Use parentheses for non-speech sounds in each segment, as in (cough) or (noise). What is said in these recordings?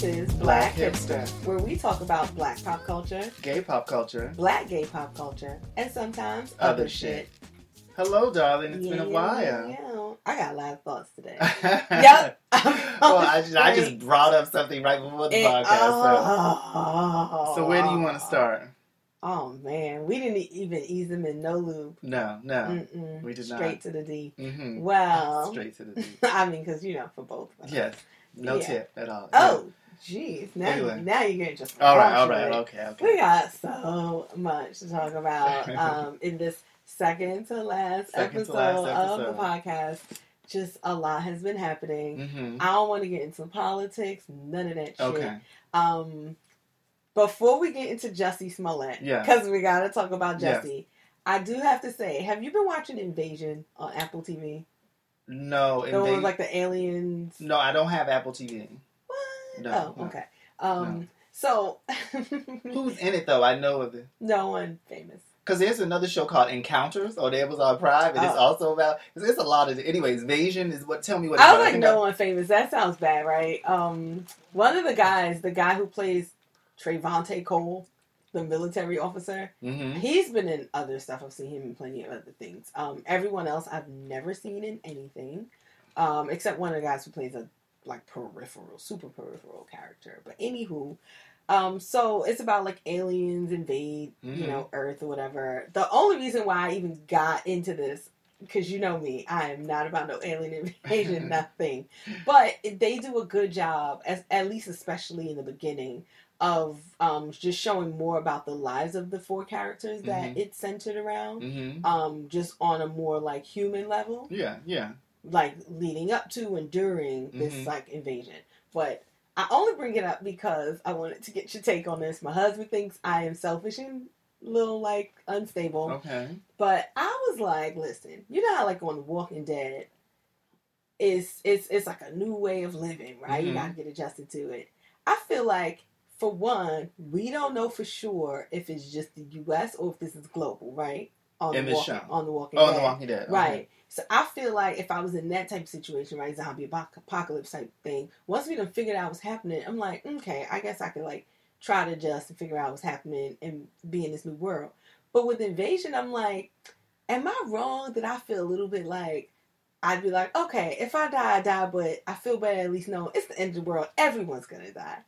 this is Black Black Hipster. Hipster, where we talk about black pop culture, Gay pop culture. black gay pop culture, and sometimes Other other, shit. shit. Hello, darling. It's been a while. yeah. I got a lot of thoughts today. (laughs) yep. (laughs) well, I just, I just brought up something right before the It- podcast. oh, so, so where do you want to start? Oh man, we didn't even ease them in no loop. No, no. Mm-mm. we did Straight not. to the D. Mm-hmm. Well, Straight to the (laughs) D. I mean, because you know, for both of us. Yes. No Yeah. tip at all. Oh, jeez. Now, Anyway. now you're getting just. All right. All right. Okay. Okay. We got so much to talk about (laughs) um, in this second to last, Second to episode, of the podcast. Just a lot has been happening. Mm-hmm. I don't want to get into politics, none of that shit. Okay. Um, before we get into Jussie Smollett, Yeah. because we got to talk about Yes. I do have to say, have you been watching Invasion on Apple TV? No. The one with like the aliens. no, I don't have Apple TV. No, oh, no, okay. Um, so (laughs) Who's in it though? I know of it. no one famous. Because there's another show called Encounters or on Amazon Prime, and it's Oh. also about. It's, it's a lot of. Anyways, Invasion is what. Tell me what. It's I was like, no one famous. That sounds bad, right? Um, one of the guys, the guy who plays Trevante Cole, the military officer, Mhm. he's been in other stuff. I've seen him in plenty of other things. Um, everyone else I've never seen in anything, um, except one of the guys who plays a like peripheral, super peripheral character. But anywho, um, so it's about like aliens invade, you Mhm. know, Earth or whatever. The only reason why I even got into this. Because you know me, I am not about no alien (laughs) invasion, (laughs) nothing. But they do a good job, as at least especially in the beginning, of um, just showing more about the lives of the four characters that Mhm. it's centered around. Mhm. Um, just on a more like human level, Yeah. Yeah. Like leading up to and during this Mhm. like invasion. But I only bring it up because I wanted to get your take on this. My husband thinks I am selfish and a little like unstable. Okay. But I was like, listen, you know how like on The Walking Dead, it's it's it's like a new way of living, right? You Mhm. gotta get adjusted to it. I feel like for one, we don't know for sure if it's just the US or if this is global, right? On In the this walking, show. on the Walking Oh, Dead. The Walking Dead. okay. So I feel like if I was in that type of situation, right, zombie apocalypse type thing, once we done figured out what's happening, I'm like, okay, I guess I could like try to adjust and figure out what's happening and be in this new world. But with invasion, I'm like, am I wrong that I feel a little bit like I'd be like, okay, if I die, I die, but I feel better at least knowing it's the end of the world. Everyone's gonna die.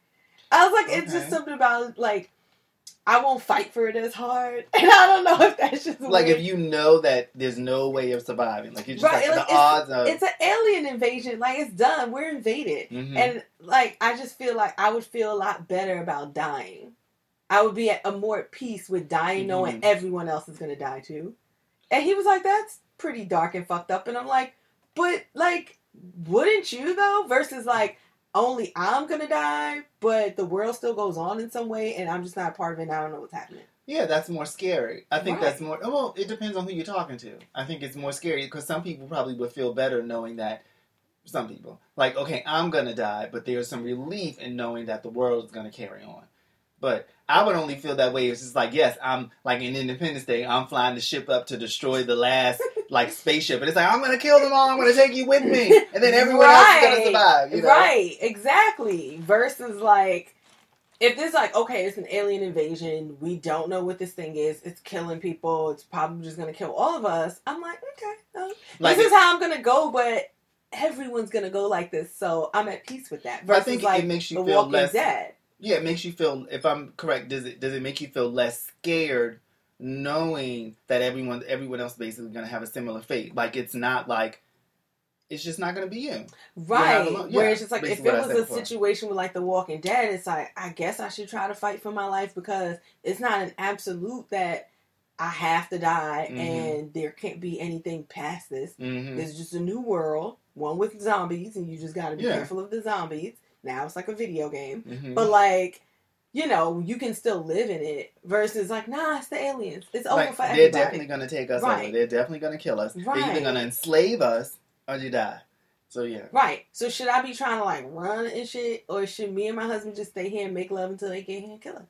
I was like, it's just something about like I won't fight for it as hard, (laughs) and I don't know if that's just Like weird. if you know that there's no way of surviving, like you're just Right, like like, the odds of. it's an alien invasion. Like it's done. We're invaded. Mhm. And like I just feel like I would feel a lot better about dying. I would be at a more at peace with dying, knowing Mhm. everyone else is gonna die too. And he was like, "That's pretty dark and fucked up." And I'm like, "But like, wouldn't you though?" Versus like, only I'm gonna die, but the world still goes on in some way, and I'm just not a part of it. and I don't know what's happening. Yeah, that's more scary. I think Right. that's more. Well, it depends on who you're talking to. I think it's more scary because some people probably would feel better knowing that. Some people like, okay, I'm gonna die, but there's some relief in knowing that the world is gonna carry on. But I would only feel that way. It's just like, yes, I'm like in Independence Day. I'm flying the ship up to destroy the last like spaceship, and it's like I'm gonna kill them all. I'm gonna take you with me, and then everyone else is gonna survive. You know? Right, exactly. Versus like if this like okay, it's an alien invasion, we don't know what this thing is, it's killing people, it's probably just gonna kill all of us. I'm like, okay, uh, Like this is how I'm gonna go, but everyone's gonna go like this, so I'm at peace with that. I Versus think like it makes you The feel Walking less. Dead. Yeah, it makes you feel. If I'm correct, does it does it make you feel less scared knowing that everyone everyone else basically going to have a similar fate? Like it's not like it's just not going to be you. Right. alone. Where Yeah, it's just like if it was a before. situation with like The Walking Dead, it's like I guess I should try to fight for my life because it's not an absolute that I have to die Mhm. and there can't be anything past this. hmm It's just a new world, one with zombies, and you just got to be Yeah. careful of the zombies. Now it's like a video game, hmm but like. You know, you can still live in it versus like, nah, it's the aliens. It's over like for they're everybody. definitely going to take us Right. over. They're definitely going to kill us. They're either going to enslave us or you die. So yeah. Right. So should I be trying to like run and shit, or should me and my husband just stay here and make love until they get here and kill us?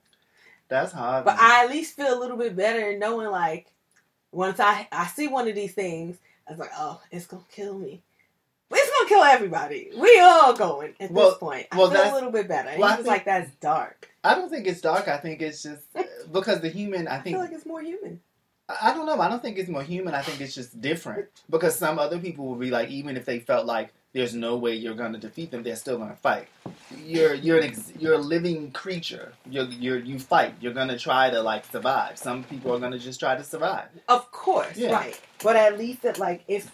That's hard. But man. I at least feel a little bit better knowing like once I I see one of these things, I was like, oh, it's gonna kill me. It's gonna kill everybody. We all going at Well- this point. I well, feel a little bit better. well, I he was like, "That's dark." I don't think it's dark. I think it's just (laughs) because the human. I I think feel like it's more human. I I don't know. I don't think it's more human. I think it's just different because some other people will be like, even if they felt like there's no way you're going to defeat them, they're still going to fight. You're you're an ex- you're a living creature. You're you're you fight. You're going to try to like survive. Some people are going to just try to survive. Of course, Yeah. right. But at least that, like, if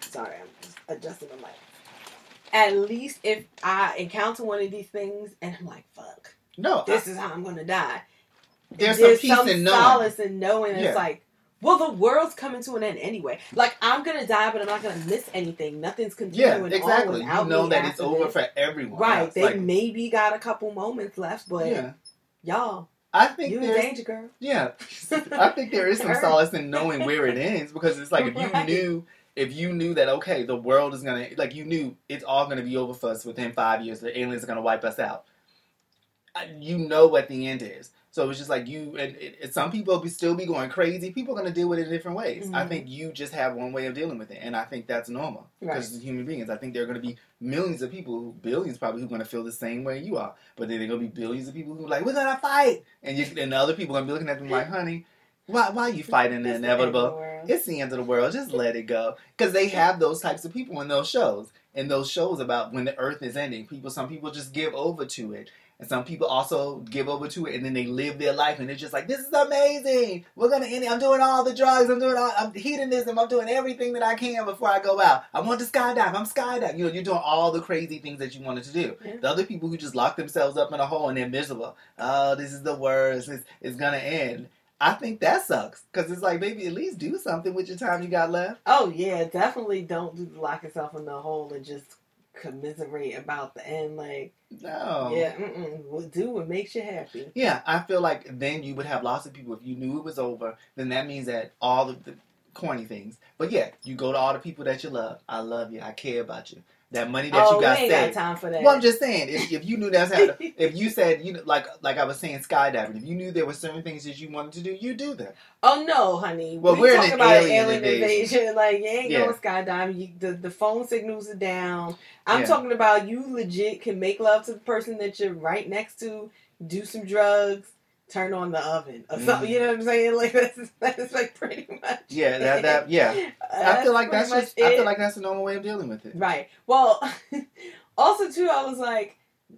sorry, I'm adjusting the mic. At least if I encounter one of these things and I'm like, "Fuck, No, this is how I'm gonna die." there's, some peace some in knowing. solace in knowing Yeah. it's like, well, the world's coming to an end anyway. Like I'm gonna die, but I'm not gonna miss anything. Nothing's continuing Yeah, exactly. On You know that it's over this. for everyone. Right. else. They Like, maybe got a couple moments left, but yeah. y'all, I think you in danger, girl. Yeah, (laughs) I think there is some solace in knowing where it ends because it's like if you knew, if you knew that okay, the world is gonna like you knew it's all gonna be over for us within five years. The aliens are gonna wipe us out. You know what the end is. So it's just like you and it, it- some people be still be going crazy. People are gonna deal with it in different ways. I Mhm. think you just have one way of dealing with it, and I think that's normal because as human beings, I think there are gonna be millions of people, billions probably, who are gonna feel the same way you are. But then there are gonna be billions of people who are like, "We're gonna fight," and you and the other people are gonna be looking at them like, (laughs) "Honey, why why are you fighting the It's the inevitable? It's the end of the world. Just let it go." Because they have those types of people in those shows. In those shows about when the Earth is ending, people some people just give over to it. And some people also give over to it, and then they live their life, and they're just like, "This is amazing. We're gonna end it. I'm doing all the drugs. I'm doing all. I'm hedonism. I'm doing everything that I can before I go out. I want to skydive. I'm skydiving. You know, you're doing all the crazy things that you wanted to do. Yeah. The other people who just lock themselves up in a hole and they're miserable. Oh, this is the worst. It's, it's gonna end. I think that sucks because it's like, baby, at least do something with your time you got left. Oh yeah, definitely don't do lock yourself in the hole and just commiserate about the end. Like, No. yeah, mm-mm. Do what makes you happy. Yeah, I feel like then you would have lots of people. If you knew it was over, then that means that all of the corny things. But yeah, you go to all the people that you love. I love you. I care about you. That money that oh, you got saved. got time for that. Well, I'm just saying, if, if you knew that's how, (laughs) if you said, you know, like like I was saying, skydiving. If you knew there were certain things that you wanted to do, you do them. oh no, honey. Well, we we're talking about an alien alien invasion. invasion. (laughs) Like, you ain't Yeah. going skydiving. You, the the phone signals are down. I'm Yeah. talking about you legit can make love to the person that you're right next to, do some drugs, turn on the oven or something. Mhm. You know what I'm saying? (laughs) Like that's that's like pretty much. Yeah, that that yeah. I feel like that's just. I feel like that's a normal way of dealing with it. Right. Well, (laughs) also too, I was like,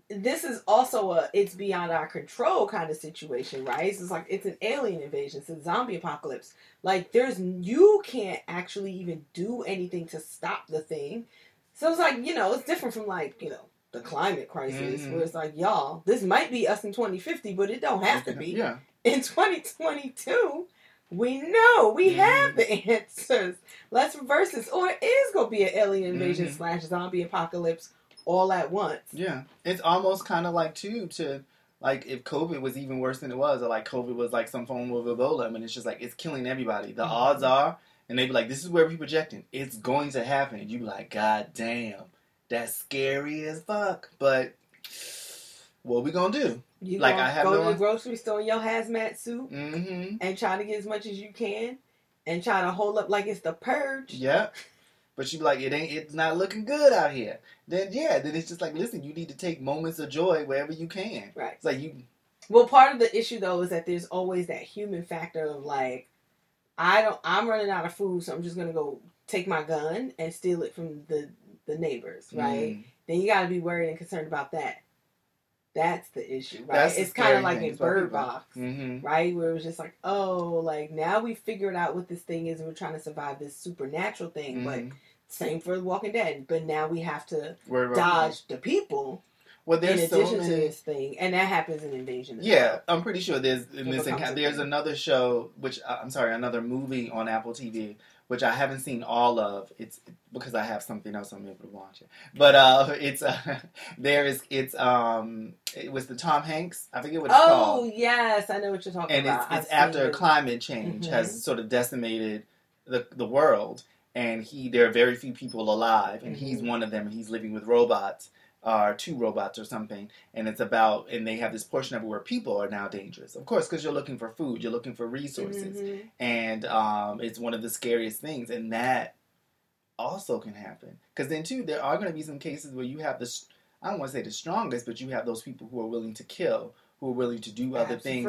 this is also a it's beyond our control kind of situation, right? It's like it's an alien invasion, it's a zombie apocalypse. Like there's you can't actually even do anything to stop the thing. So it's like you know it's different from like you know the climate crisis Mhm. where it's like y'all this might be us in 2050, but it don't have to be Yeah. in 2022, we know we have the answers. Let's reverse this, or it is gonna be an alien invasion Mhm. slash zombie apocalypse all at once. Yeah, it's almost kind of like too to like if COVID was even worse than it was, or like COVID was like some form of Ebola. I mean, it's just like it's killing everybody. The Mhm. odds are, and they be like, "This is where we projecting. It's going to happen." And you be like, "God damn, that's scary as fuck." But what we gonna do? You Like, I have go no- to the grocery store in your hazmat suit Mm-hmm. and try to get as much as you can, and try to hold up like it's the purge. Yep. But you be like, it ain't, it's not looking good out here. Then yeah, then it's just like, listen, you need to take moments of joy wherever you can. Right. It's like you, Well, part of the issue though is that there's always that human factor of like, I don't, I'm running out of food, so I'm just gonna go take my gun and steal it from the the neighbors, right? Mm. Then you got to be worried and concerned about that. That's the issue, right? That's it's kind of like in Bird. Box, Mm-hmm. right? Where it was just like, oh, like now we figured out what this thing is, and we're trying to survive this supernatural thing. But Mhm. same for The Walking Dead. But now we have to dodge the people Well, in there's so addition to this thing, and that happens in Invasion. As Yeah, well. I'm pretty sure there's in this encounter. There's another show, which uh, I'm sorry, another movie on Apple TV, which I haven't seen all of. It's because I have something else I'm able to watch it. But uh, (laughs) it's uh, (laughs) there is it's um it was the Tom Hanks. I forget what it's Oh called. Oh yes, I know what you're talking about. and it's, it's after it. climate change Mhm. has sort of decimated the the world, and he there are very few people alive, and he's Mhm. one of them, and he's living with robots, or two robots or something, and it's about and they have this portion of it where people are now dangerous, of course, because you're looking for food, you're looking for resources, Mhm. and um, it's one of the scariest things, and that also can happen. Because then too, there are going to be some cases where you have the I don't want to say the strongest, but you have those people who are willing to kill, who are willing to do other things,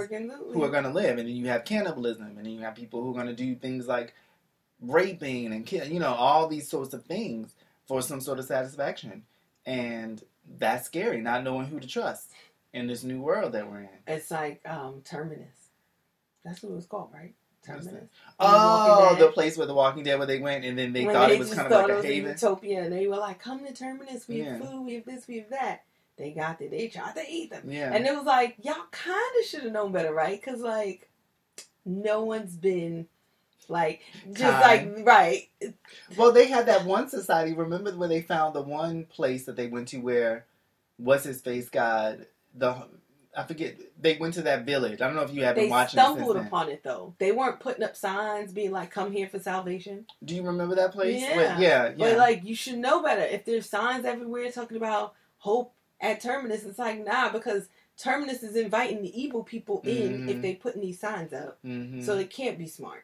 who are going to live, and then you have cannibalism, and then you have people who are going to do things like raping and kill, you know, all these sorts of things for some sort of satisfaction, and that's scary, not knowing who to trust in this new world that we're in. It's like um, Terminus. That's what it was called, right? Terminus. Oh, the place where the Walking Dead, where they went, and then they When thought they it was kind of like it a haven. utopia, and they were like, "Come to Terminus, we have Yeah. food, we have this, we have that." They got there, they tried to eat them, Yeah. and it was like, y'all kind of should have known better, right? Because like, no one's been like just Kind. like right. Well, they had that one society. Remember where they found the one place that they went to where what's his face God the I forget. They went to that village. I don't know if you have been They watching. since stumbled then. upon it though. They weren't putting up signs being like, "Come here for salvation." Do you remember that place? Yeah. Yeah, yeah. But like, you should know better. If there's signs everywhere talking about hope at Terminus, it's like nah, because Terminus is inviting the evil people in Mhm. if they putting these signs up. hmm So they can't be smart.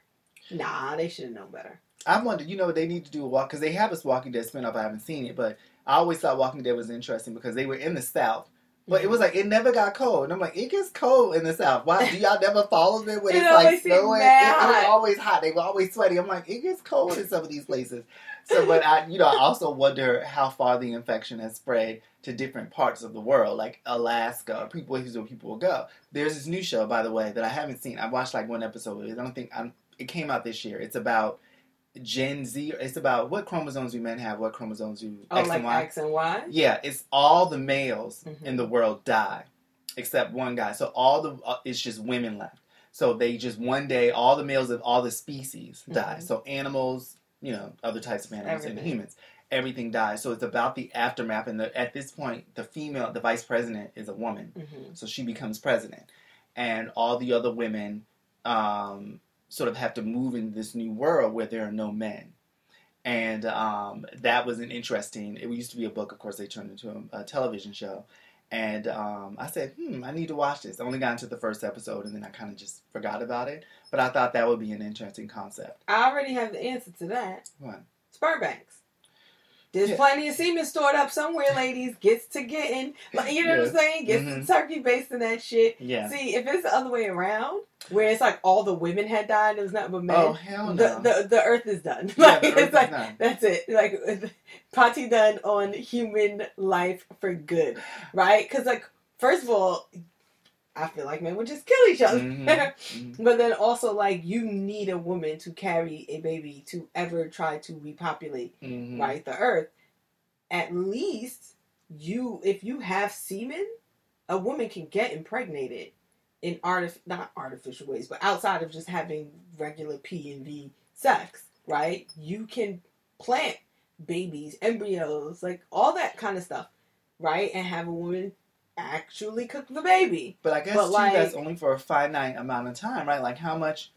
Nah, they should have known better. I wonder. You know, they need to do a walk because they have this Walking Dead spinoff. I haven't seen it, but I always thought Walking Dead was interesting because they were in the South. But it mm-hmm. was like it never got cold, and I'm like, it gets cold in the South. Why do y'all never follow them when It it's like snowing? It, it was always hot. They were always sweaty. I'm like, it gets cold in some of these places. So, but I, you know, I also wonder how far the infection has spread to different parts of the world, like Alaska, or people places where people will go. There's this new show, by the way, that I haven't seen. I watched like one episode. of it. I don't think I'm, it came out this year. It's about Gen Z. It's about what chromosomes do men have, what chromosomes do Oh, X like and Y. X and Y. Yeah, it's all the males Mhm. in the world die, except one guy. So all the uh, it's just women left. So they just one day all the males of all the species die. Mhm. So animals, you know, other types of animals and humans, everything dies. So it's about the aftermath. And the, at this point, the female, the vice president, is a woman. hmm So she becomes president, and all the other women um, sort of have to move in this new world where there are no men. And um, that was an interesting. It used to be a book, of course. They turned it into a, a television show, and um, I said, "Hmm, I need to watch this." I only got into the first episode, and then I kind of just forgot about it. But I thought that would be an interesting concept. I already have the answer to that. What? Sperm banks. There's Yeah. plenty of semen stored up somewhere, ladies. Gets to getting, like, you know what I'm saying? Gets Mhm. to turkey basting that shit. Yeah. See, if it's the other way around, where it's like all the women had died, there was nothing but men. Oh hell no! the, the the Earth is done. Yeah, like it's like done. that's it. Like (laughs) party done on human life for good, right? Because like first of all, I feel like men would just kill each other. Mhm, (laughs) mhm. But then also like you need a woman to carry a baby to ever try to repopulate Mhm. right the earth. At least you if you have semen, a woman can get impregnated in artif not artificial ways, but outside of just having regular P and V sex, right? You can plant babies, embryos, like all that kind of stuff, right? And have a woman actually cook the baby. But I guess But, too, like- that's only for a finite amount of time, right? Like how much?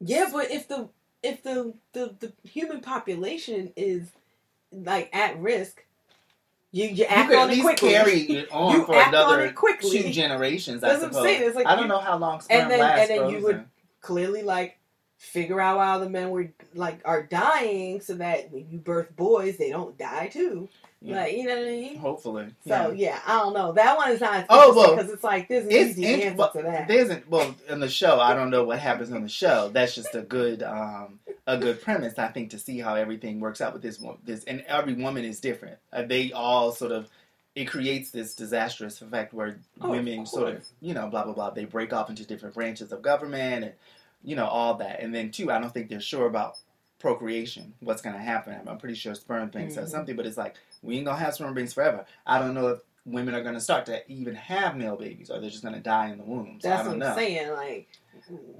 Yeah, but if the if the the, the human population is like at risk, you you You act at on it quickly. carry it (laughs) on You for act on another it quickly. two generations. I That's what I'm suppose. saying, it's like I don't you- know how long sperm and then lasts. and then you would clearly like figure out why the men were like are dying so that when you birth boys they don't die too. Yeah. Like you know what I mean? Hopefully. So yeah, I don't know. That one is not Oh, well, because it's like this is It's easy int- answer well, to that. There isn't well in the show. I don't know what happens on the show. That's just a good um, a good premise, I think, to see how everything works out with this one. This and every woman is different. Uh, they all sort of it creates this disastrous effect where Oh, of women sort of you know blah blah blah. They break off into different branches of government and you know all that. And then too, I don't think they're sure about procreation. What's going to happen? I'm pretty sure sperm banks Mhm. or something, but it's like we ain't gonna have sperm banks forever. I don't know if women are going to start to even have male babies or they're just going to die in the womb. So That's what. I'm saying. Like,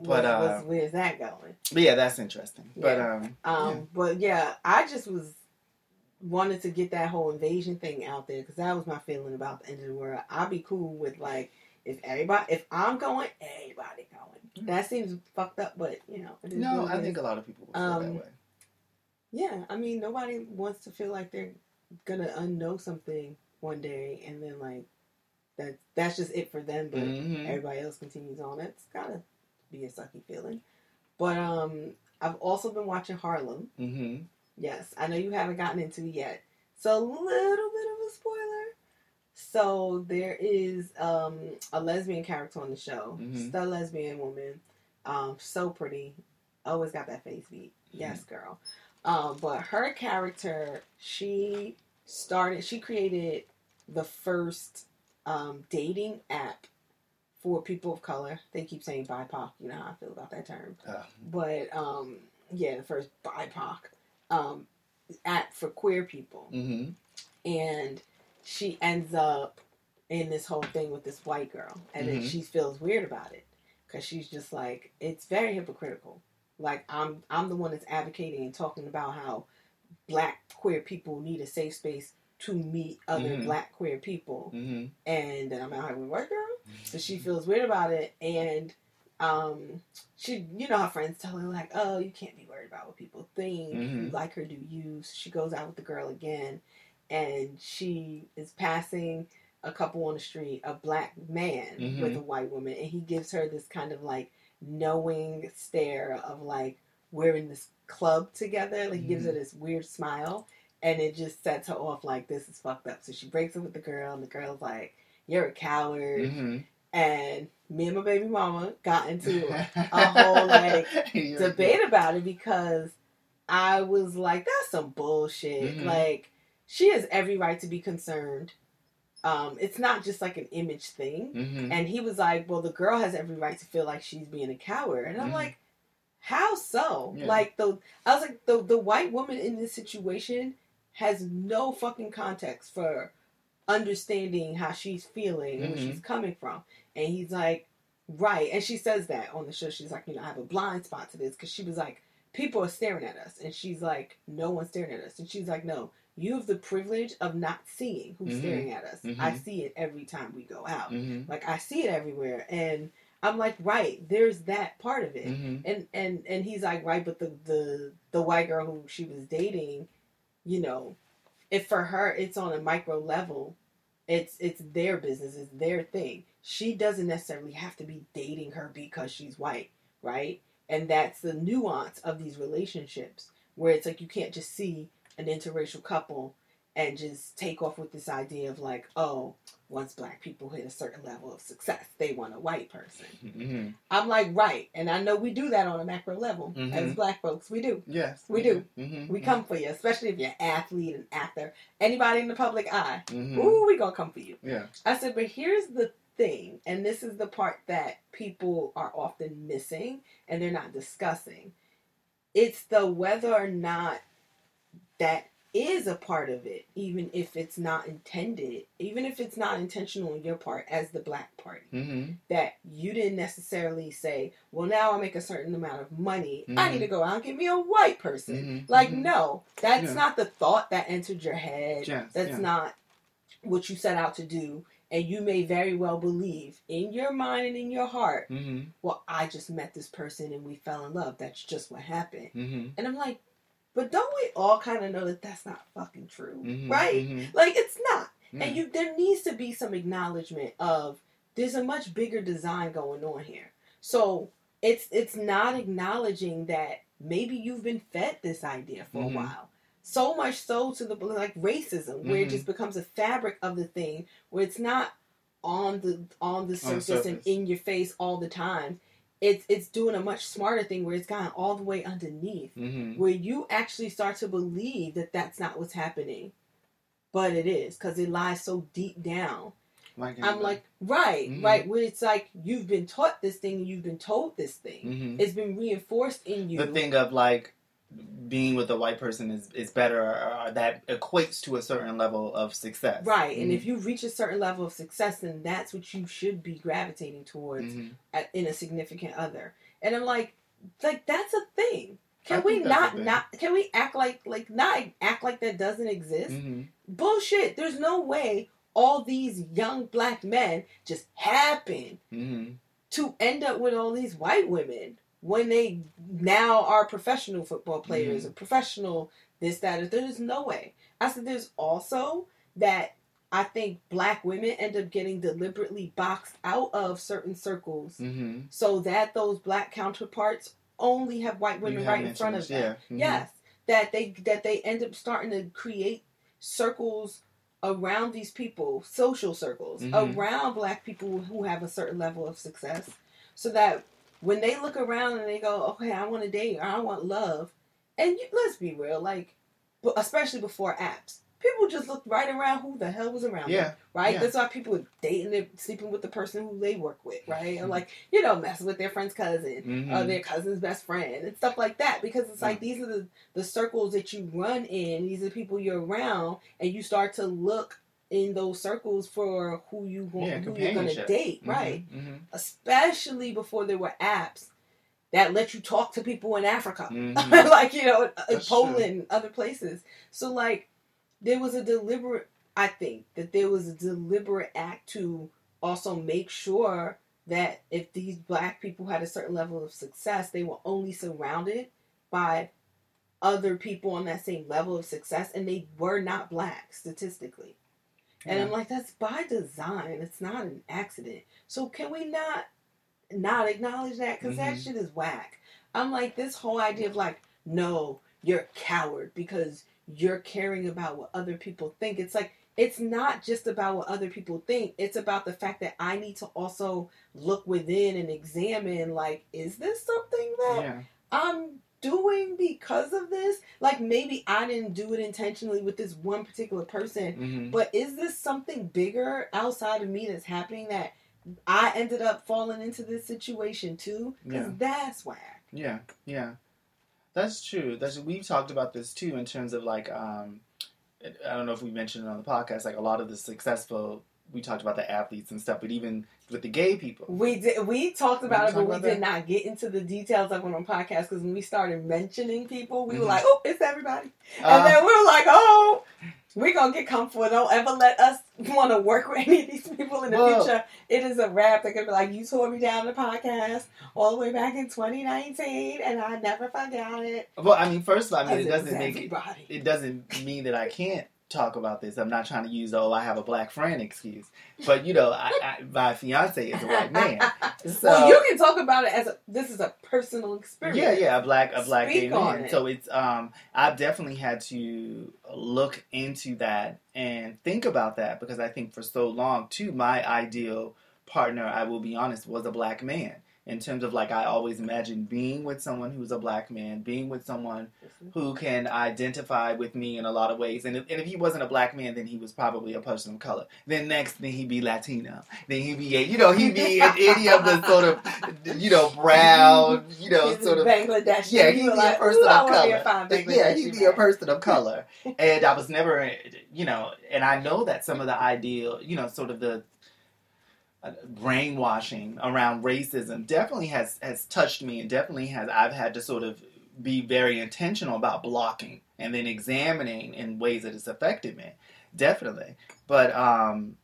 But, uh, where's that going? But yeah, that's interesting. But Yeah. um, Um, yeah. but yeah, I just was wanted to get that whole invasion thing out there because that was my feeling about the end of the world. I'd be cool with like if everybody, if I'm going, everybody going. Mm. That seems fucked up, but you know, it is no, I think a lot of people would feel Um, that way. yeah. I mean, nobody wants to feel like they're gonna unknow something one day and then like that that's just it for them, but Mhm. everybody else continues on. It's gotta be a sucky feeling. But um, I've also been watching Harlem. Mhm. Yes, I know you haven't gotten into it yet. So a little bit of a spoiler. So there is um, a lesbian character on the show. Mhm. She's a lesbian woman. Um, so pretty. Always got that face beat. Yes, girl. Um, but her character, she started. She created the first um, dating app for people of color. They keep saying BIPOC. You know how I feel about that term Uh, but um yeah the first bipoc um app for queer people mm-hmm. and she ends up in this whole thing with this white girl and then Mhm. she feels weird about it because she's just like it's very hypocritical like i'm i'm the one that's advocating and talking about how black queer people need a safe space to meet other Mhm. black queer people Mm-hmm. and then i'm out here with a white girl so she feels weird about it, and um, she, you know, her friends tell her like, "Oh, you can't be worried about what people think. You Mhm. like her, do you?" So she goes out with the girl again, and she is passing a couple on the street, a black man Mhm. with a white woman, and he gives her this kind of like knowing stare of like we're in this club together. Like he gives her this weird smile, and it just sets her off like this is fucked up. So she breaks up with the girl, and the girl's like, "You're a coward." Mm-hmm. and me and my baby mama got into (laughs) a whole like (laughs) debate about it because I was like, that's some bullshit. Mhm. Like, she has every right to be concerned. Um, it's not just like an image thing. Mm-hmm. And he was like, well, the girl has every right to feel like she's being a coward. And I'm Mhm. like, how so? Yeah. Like the I was like the the white woman in this situation has no fucking context for understanding how she's feeling and where she's coming from. And he's like, right. And she says that on the show. She's like, you know, I have a blind spot to this because she was like, people are staring at us, and she's like, no one's staring at us, and she's like, no. You have the privilege of not seeing who's Mhm. staring at us. Mhm. I see it every time we go out. Mm-hmm. Like I see it everywhere, and I'm like, right, there's that part of it. Mm-hmm. And and and he's like, right, but the the the white girl who she was dating, you know, if for her it's on a micro level, it's it's their business, it's their thing. She doesn't necessarily have to be dating her because she's white, right? And that's the nuance of these relationships where it's like you can't just see an interracial couple and just take off with this idea of like, oh, once black people hit a certain level of success, they want a white person. Mm-hmm. I'm like, right. And I know we do that on a macro level Mhm. as black folks. We do. Yes, We do. Mm-hmm. We come for you, especially if you're an athlete, and actor, anybody in the public eye. Mm-hmm. Ooh, we gonna come for you. Yeah. I said, but here's the thing, and this is the part that people are often missing and they're not discussing. It's the whether or not that is a part of it, even if it's not intended, even if it's not intentional on your part as the black party Mm-hmm. that you didn't necessarily say, well, now I make a certain amount of money. I Mhm. need to go out and get me a white person. Mhm. Like, Mhm. no, that's Yeah. not the thought that entered your head. Yes, that's yeah. not what you set out to do. And you may very well believe in your mind and in your heart, Mm-hmm. well, I just met this person and we fell in love. That's just what happened. Mm-hmm. And I'm like, but don't we all kind of know that that's not fucking true, Mhm. right? Mhm. Like, it's not. Yeah. And you there needs to be some acknowledgement of there's a much bigger design going on here. So it's it's not acknowledging that maybe you've been fed this idea for Mhm. a while. So much so to the like racism, where it Mhm. just becomes a fabric of the thing, where it's not on the on the surface, and surface. in your face all the time. It's it's doing a much smarter thing where it's gone all the way underneath Mm-hmm. where you actually start to believe that that's not what's happening, but it is because it lies so deep down. Like I'm like, right, Mhm. right, where it's like you've been taught this thing, you've been told this thing, hmm it's been reinforced in you. the thing of like being with a white person is is better, or that equates to a certain level of success. Right, and Mhm. if you reach a certain level of success, then that's what you should be gravitating towards Mhm. at, in a significant other. And I'm like, like that's a thing. Can I we think that's a not not? Can we act like like not act like that doesn't exist? Mhm. bullshit. There's no way all these young black men just happen Mhm. to end up with all these white women when they now are professional football players or professional this that there's no way. I said there's also that I think black women end up getting deliberately boxed out of certain circles Mhm. so that those black counterparts only have white women You right in front of them. yeah. Mhm. Yes. that they that they end up starting to create circles around these people, social circles Mhm. around black people who have a certain level of success, so that when they look around and they go, okay, I want a date or I want love, and you, let's be real, like, but especially before apps, people just looked right around who the hell was around them Yeah. right? Yeah. That's why people are dating and sleeping with the person who they work with, right? Mhm. like, you know, messing with their friend's cousin Mhm. or their cousin's best friend and stuff like that. Because it's like these are the, the circles that you run in, these are the people you're around, and you start to look in those circles for who you want Yeah, who you're gonna date, Mhm. right? Mhm. Especially before there were apps that let you talk to people in Africa. Mhm. (laughs) like you know That's Poland, other places. So like there was a deliberate. I think that there was a deliberate act to also make sure that if these black people had a certain level of success, they were only surrounded by other people on that same level of success, and they were not black statistically. And I'm like, that's by design. It's not an accident. So can we not not acknowledge that? Because that Mhm. shit is whack. I'm like, this whole idea of like, no, you're a coward because you're caring about what other people think. It's like it's not just about what other people think. It's about the fact that I need to also look within and examine like, is this something that yeah. I'm doing because of this? Like maybe I didn't do it intentionally with this one particular person, Mhm. but is this something bigger outside of me that's happening that I ended up falling into this situation too? Because Yeah. that's whack. Yeah, yeah, that's true. That's we've talked about this too in terms of like um, I don't know if we mentioned it on the podcast. Like a lot of the successful, we talked about the athletes and stuff, but even with the gay people, We did. We talked about it, but we did not get into the details of it on podcast because when we started mentioning people, we were Mhm. like, "Oh, it's everybody," and Uh, then we were like, "Oh, we're gonna get comfortable. Don't ever let us want to work with any of these people in the future." It is a rap. They're gonna be like, "You tore me down the podcast all the way back in 2019, and I never forgot it." well, I mean, first of all, I mean, it doesn't make it. It doesn't mean that I can't talk about this. I'm not trying to use the "oh, I have a black friend" excuse, but you know, I, I, my fiance is a white man, (laughs) so well, you can talk about it as a this is a personal experience. Yeah, yeah, a black a black Speak gay man. it. So it's um I've definitely had to look into that and think about that because I think for so long too my ideal partner, I will be honest, was a black man. In terms of like I always imagined being with someone who's a black man, being with someone who can identify with me in a lot of ways. And if, and if he wasn't a black man, then he was probably a person of color. Then next, then he'd be Latino. Then he'd be, a, you know, he'd be in any of the sort of, you know, brown, you know, He's sort of. Bangladesh. Yeah, he'd be like, a person of wanna be a color. Yeah, he'd be a person of color. (laughs) And I was never, you know, and I know that some of the ideal, you know, sort of the brainwashing around racism definitely has has touched me and definitely has I've had to sort of be very intentional about blocking and then examining in ways that it's affected me definitely. But um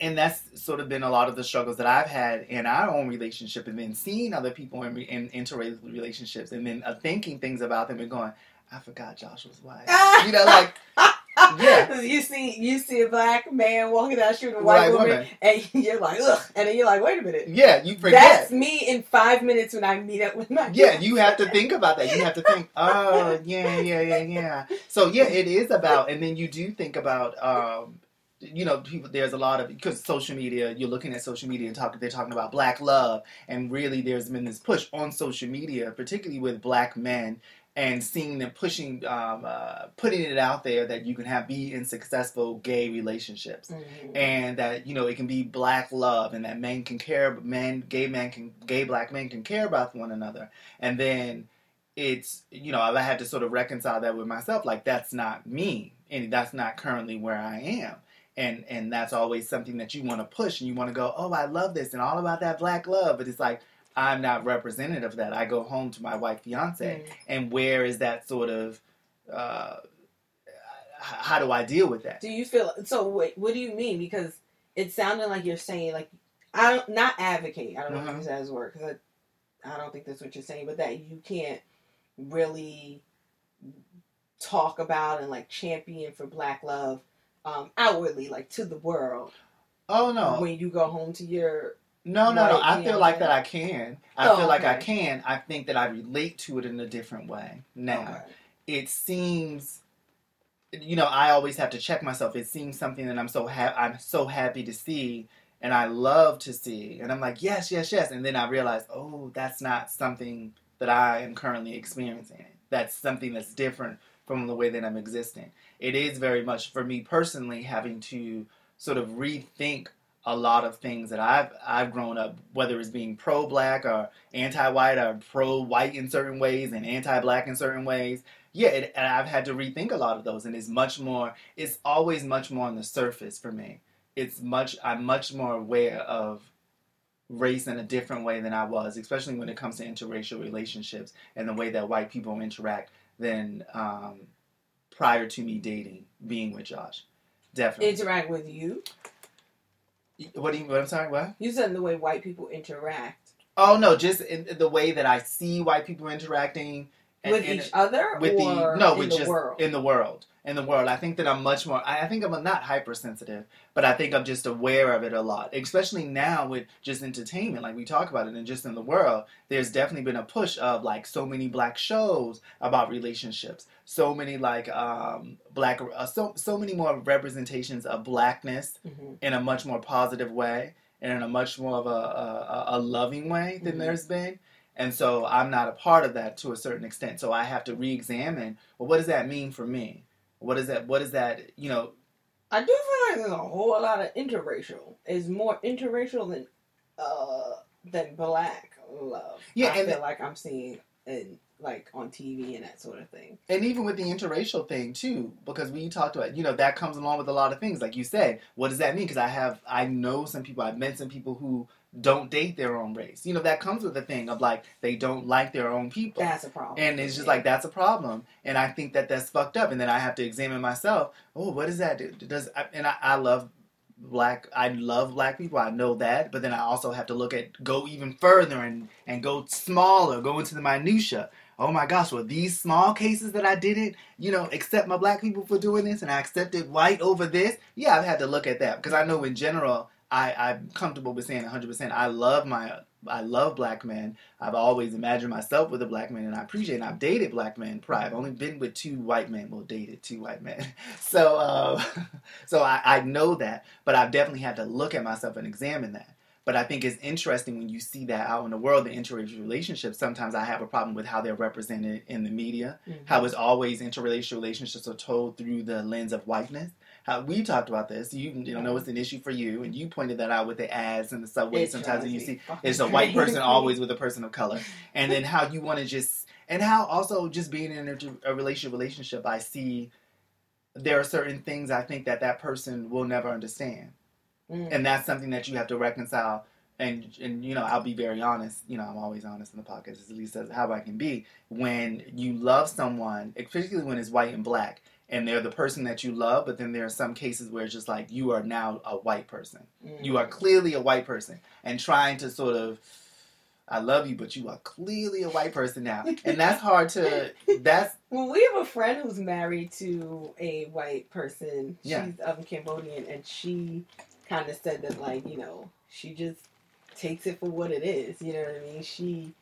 and that's sort of been a lot of the struggles that I've had in our own relationship and then seeing other people in, in interracial relationships and then uh, thinking things about them and going I forgot Joshua's wife. You know like Yeah. (laughs) You see, you see a black man walking down shooting a white White woman, woman. and you're like, ugh, and then you're like, wait a minute. yeah you forget That's me in five minutes when I meet up with my Yeah, (laughs) you have to think about that. You have to think, oh, yeah, yeah, yeah, yeah. So yeah, it is about, and then you do think about, um, you know, people. There's a lot of because social media. You're looking at social media and talking. They're talking about black love, and really, there's been this push on social media, particularly with black men. And seeing them pushing, um, uh, putting it out there that you can have be in successful gay relationships. Mhm. and that you know it can be black love and that men can care men gay men can gay black men can care about one another. And then it's you know i had to sort of reconcile that with myself like that's not me. And that's not currently where i am. And and that's always something that you want to push and you want to go oh i love this and all about that black love. But it's like i'm not representative of that i go home to my white fiance Mhm. and where is that sort of uh h- how do i deal with that Do you feel so? Wait, what do you mean? Because it sounded like you're saying like I don't not advocate. I don't know Uh-huh. if use that as word because I, I don't think that's what you're saying. But that you can't really talk about and like champion for Black love um, outwardly, like to the world, oh no when you go home to your No, no, no. I feel like that I can. I Oh, feel like I can. I think that I relate to it in a different way now. Okay. it seems you know, I always have to check myself. It seems something that I'm so ha- I'm so happy to see and I love to see. And I'm like, yes, yes, yes. And then I realize, oh, that's not something that I am currently experiencing. That's something that's different from the way that I'm existing. It is very much for me personally having to sort of rethink a lot of things that I've I've grown up, whether it's being pro black or anti white or pro white in certain ways and anti black in certain ways. Yeah, it, and I've had to rethink a lot of those, and it's much more. It's always much more on the surface for me. It's much. I'm much more aware of race in a different way than I was, especially when it comes to interracial relationships and the way that white people interact than um, prior to me dating, being with Josh. Definitely. Interact with you. What do you? What I'm sorry. What? You said the way white people interact Oh no, just in the way that I see white people interacting with and- each other with or the no, with the just world. in the world. In the world, I think that I'm much more. I think I'm not hypersensitive, but I think I'm just aware of it a lot. Especially now with just entertainment, like we talk about it, and just in the world, there's definitely been a push of like so many black shows about relationships, so many like um black, uh, so so many more representations of blackness Mhm. in a much more positive way and in a much more of a, a, a loving way than Mhm. there's been. And so I'm not a part of that to a certain extent. So I have to re-examine. Well, what does that mean for me? What is that? What is that? You know? I do feel like there's a whole lot of interracial. It's more interracial than uh than black love. Yeah, I and- feel like I'm seeing in like on TV and that sort of thing. And even with the interracial thing too, because when we talked about, you know, that comes along with a lot of things. Like you said, what does that mean? Because I have, I know some people. I've met some people who don't date their own race. You know, that comes with the thing of like they don't like their own people. That's a problem. And it's just like that's a problem, and I think that that's fucked up. And then I have to examine myself. Oh, what does that do? Does and I, I love black. I love black people. I know that, but then I also have to look at go even further and and go smaller, go into the minutia. Oh my gosh, well these small cases that I didn't, you know, accept my black people for doing this, and I accepted white over this. Yeah, I've had to look at that because I know in general. I, I'm comfortable with saying 100%. I love my, I love black men. I've always imagined myself with a black man, and I appreciate. And I've dated black men prior. I've only been with two white men. Well, dated two white men. (laughs) So, uh, (laughs) so I, I know that, but I've definitely had to look at myself and examine that. But I think it's interesting when you see that out in the world, the interracial relationships. Sometimes I have a problem with how they're represented in the media. Mhm. How it's always interracial relationships are told through the lens of whiteness. How we talked about this. You, you know, it's an issue for you, and you pointed that out with the ads and the subway. It Sometimes when you see it's a white person always with a person of color and then how you want to just and how also just being in a, a relationship relationship i see there are certain things i think that that person will never understand Mm. and that's something that you have to reconcile and and you know i'll be very honest you know i'm always honest in the podcast at least as how i can be when you love someone particularly when it's white and black and they're the person that you love but then there are some cases where it's just like you are now a white person Mm. you are clearly a white person and trying to sort of I love you, but you are clearly a white person now. And that's hard to that's (laughs) Well, we have a friend who's married to a white person. Yeah. She's um, Cambodian, and she kind of said that, like, you know, she just takes it for what it is. You know what I mean? She,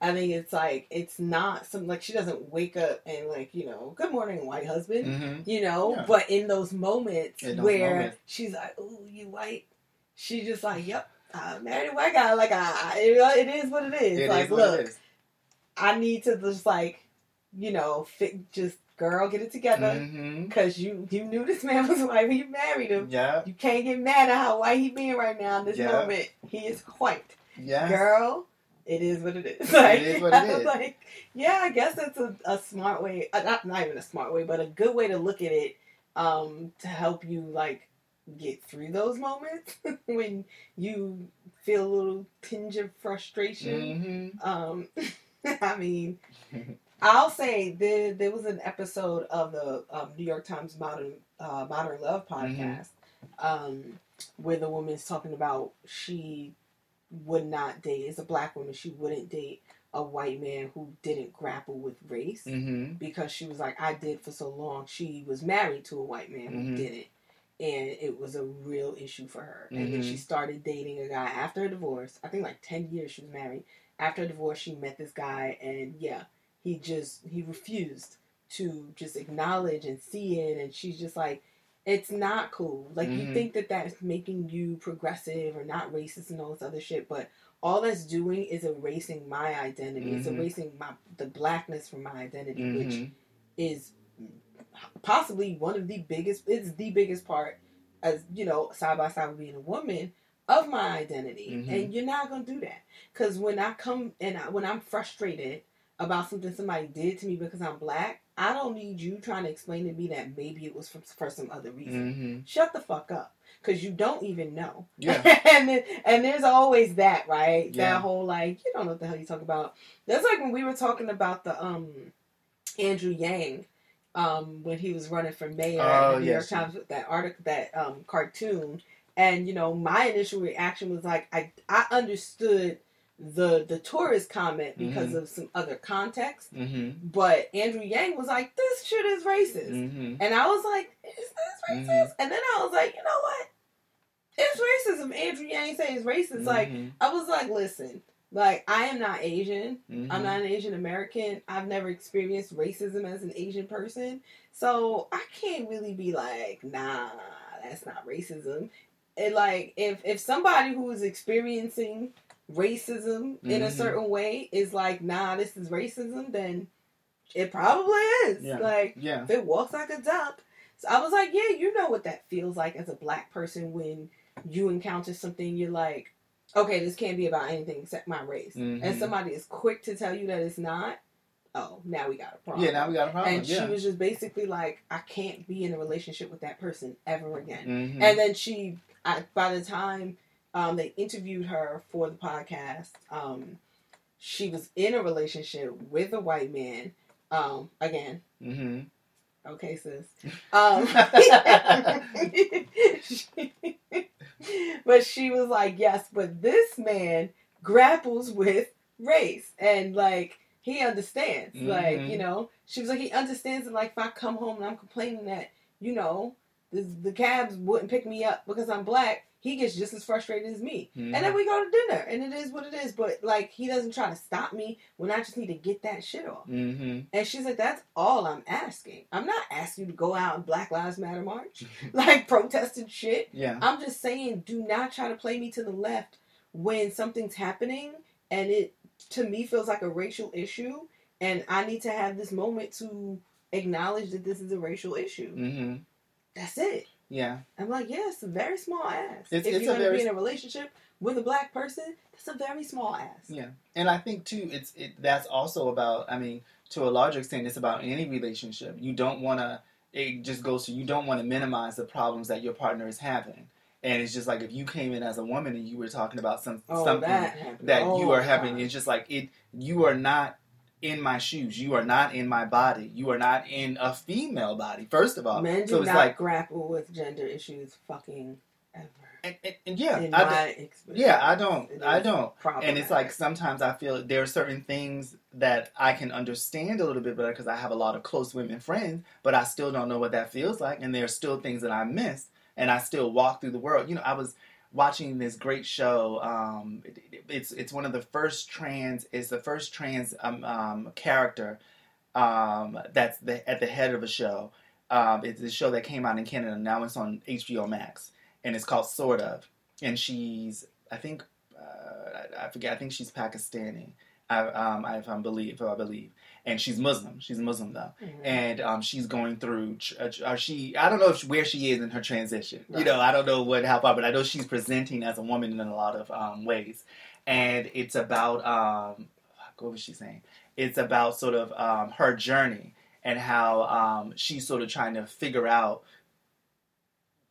I think it's like it's not some like she doesn't wake up and like you know, good morning, white husband. mhm. You know, Yeah. but in those moments In those where moments. she's like, "Oh, you white," she's just like, "Yep." I married a white guy. Like, I, it is what it is. It like, is what look, is. I need to just like, you know, fit, just girl, get it together. Mhm. Cause you you knew this man was (laughs) white when you married him. Yeah, You can't get mad at how white he being right now in this Yeah. moment. He is white, yeah. girl. It is what it is. Like, is what it (laughs) is. Like, yeah, I guess that's a, a smart way. Uh, not not even a smart way, but a good way to look at it. Um, to help you like get through those moments (laughs) when you feel a little tinge of frustration. Mhm. Um, I mean, I'll say there there was an episode of the um, New York Times Modern uh, Modern Love podcast um, where the woman's talking about she would not date as a black woman she wouldn't date a white man who didn't grapple with race Mhm. because she was like I did for so long. She was married to a white man who Mhm. didn't. And it was a real issue for her. And then she started dating a guy after her divorce. I think like 10 years she was married. After her divorce, she met this guy, and yeah, he just, he refused to just acknowledge and see it, and she's just like, it's not cool. Like you Mhm. think that that's making you progressive or not racist and all this other shit, but all that's doing is erasing my identity. It's Mhm. erasing my the blackness from my identity, which Mhm. is possibly one of the biggest it's the biggest part as you know side by side with being a woman of my identity Mhm. and you're not gonna do that because when i come and I, when i'm frustrated about something somebody did to me because i'm black i don't need you trying to explain to me that maybe it was for, for some other reason Mhm. shut the fuck up because you don't even know Yeah. (laughs) and then, and there's always that right Yeah. that whole like you don't know what the hell you talk about that's like when we were talking about the um andrew yang um when he was running for mayor Oh, the new yes. york times with that article that um cartoon and you know my initial reaction was like i i understood the the tourist comment because Mhm. of some other context Mhm. but andrew yang was like this shit is racist Mhm. and I was like, is this racist? Mhm. And then I was like, you know what? It's racism. Andrew Yang say it's racist. Like, Mhm. I was like, listen, like, I am not Asian. I'm not an Asian American. I've never experienced racism as an Asian person. So I can't really be like, nah, that's not racism. And like, if if somebody who is experiencing racism in a Mhm. certain way is like, nah, this is racism, then it probably is. Yeah. Like, Yeah. if it walks like a duck. So I was like, yeah, you know what that feels like as a black person when you encounter something you're like, okay, this can't be about anything except my race. Mhm. And somebody is quick to tell you that it's not. Oh, now we got a problem. Yeah. Now we got a problem. and yeah. she was just basically like, I can't be in a relationship with that person ever again. Mhm. And then she, I, by the time um, they interviewed her for the podcast, um, she was in a relationship with a white man. Um, again, Mhm. Okay, sis. Um, (laughs) but she was like, yes, but this man grapples with race and like he understands. Like, Mhm. you know, she was like, he understands that like if I come home and I'm complaining that, you know, the, the cabs wouldn't pick me up because I'm black, he gets just as frustrated as me. Mhm. And then we go to dinner and it is what it is. But like he doesn't try to stop me when I just need to get that shit off. Mhm. And she's like, that's all I'm asking. I'm not asking you to go out and Black Lives Matter march, (laughs) like protesting shit. Yeah. I'm just saying, do not try to play me to the left when something's happening and it, to me, feels like a racial issue. And I need to have this moment to acknowledge that this is a racial issue. Mhm. That's it. Yeah. I'm like, yeah, it's a very small ass. It's- if it's you're going to be in a relationship with a black person, that's a very small ass. Yeah. And I think too, it's it. That's also about. I mean, to a larger extent, it's about any relationship. You don't want to. It just goes to you don't want to minimize the problems that your partner is having. And it's just like if you came in as a woman and you were talking about some Oh, something that that all you are having, time. it's just like it. You are not in my shoes. You are not in my body. You are not in a female body. First of all, Men do so it's not like, grapple with gender issues fucking ever. and, and, and yeah, in I, yeah, I don't, I don't. and it's like sometimes I feel there are certain things that I can understand a little bit better because I have a lot of close women friends, but I still don't know what that feels like, and there are still things that I miss, and I still walk through the world. You know, I was watching this great show. Um, it- it- it's it's one of the first trans. It's the first trans um, um, character um, that's the, at the head of a show. Um, it's a show that came out in Canada. Now it's on HBO Max, and it's called Sort of. And she's, I think, uh, I, I forget. I think she's Pakistani. I, um, I, if I believe, if I believe, and she's Muslim. She's Muslim though, Mhm. and um, she's going through. uh, Or she, I don't know if, where she is in her transition. You know, I don't know what how far, but I know she's presenting as a woman in a lot of um, ways, and it's about um, what was she saying? It's about sort of um, her journey and how um, she's sort of trying to figure out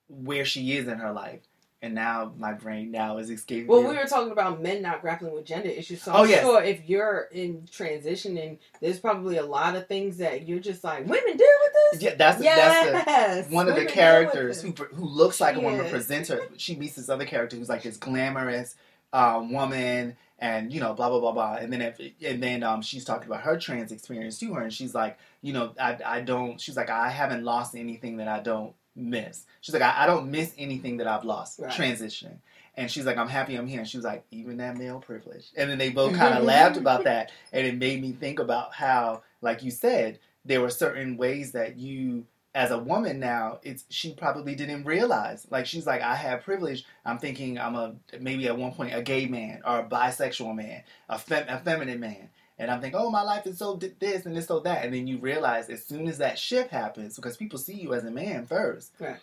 where she is in her life. And now my brain now is escaping. Well, me. we were talking about men not grappling with gender issues, so Oh, I'm yes. sure if you're in transition and there's probably a lot of things that you're just like, women deal with this. yeah, that's yes, that's the, one of the women characters who who looks like a woman presents her. She meets this other character who's like this glamorous um, woman, and you know, blah blah blah blah. And then if, and then um, she's talking about her trans experience to her, and she's like, you know, I I don't. She's like, I haven't lost anything that I don't miss. She's like, I, I don't miss anything that I've lost Right. transitioning. And she's like, I'm happy I'm here. And she was like, even that male privilege. And then they both kind of (laughs) laughed about that. And it made me think about how, like you said, there were certain ways that you as a woman now it's she probably didn't realize like she's like i have privilege i'm thinking i'm a maybe at one point a gay man or a bisexual man a, fem- a feminine man and i'm thinking oh my life is so this and this so that and then you realize as soon as that shift happens because people see you as a man first Right.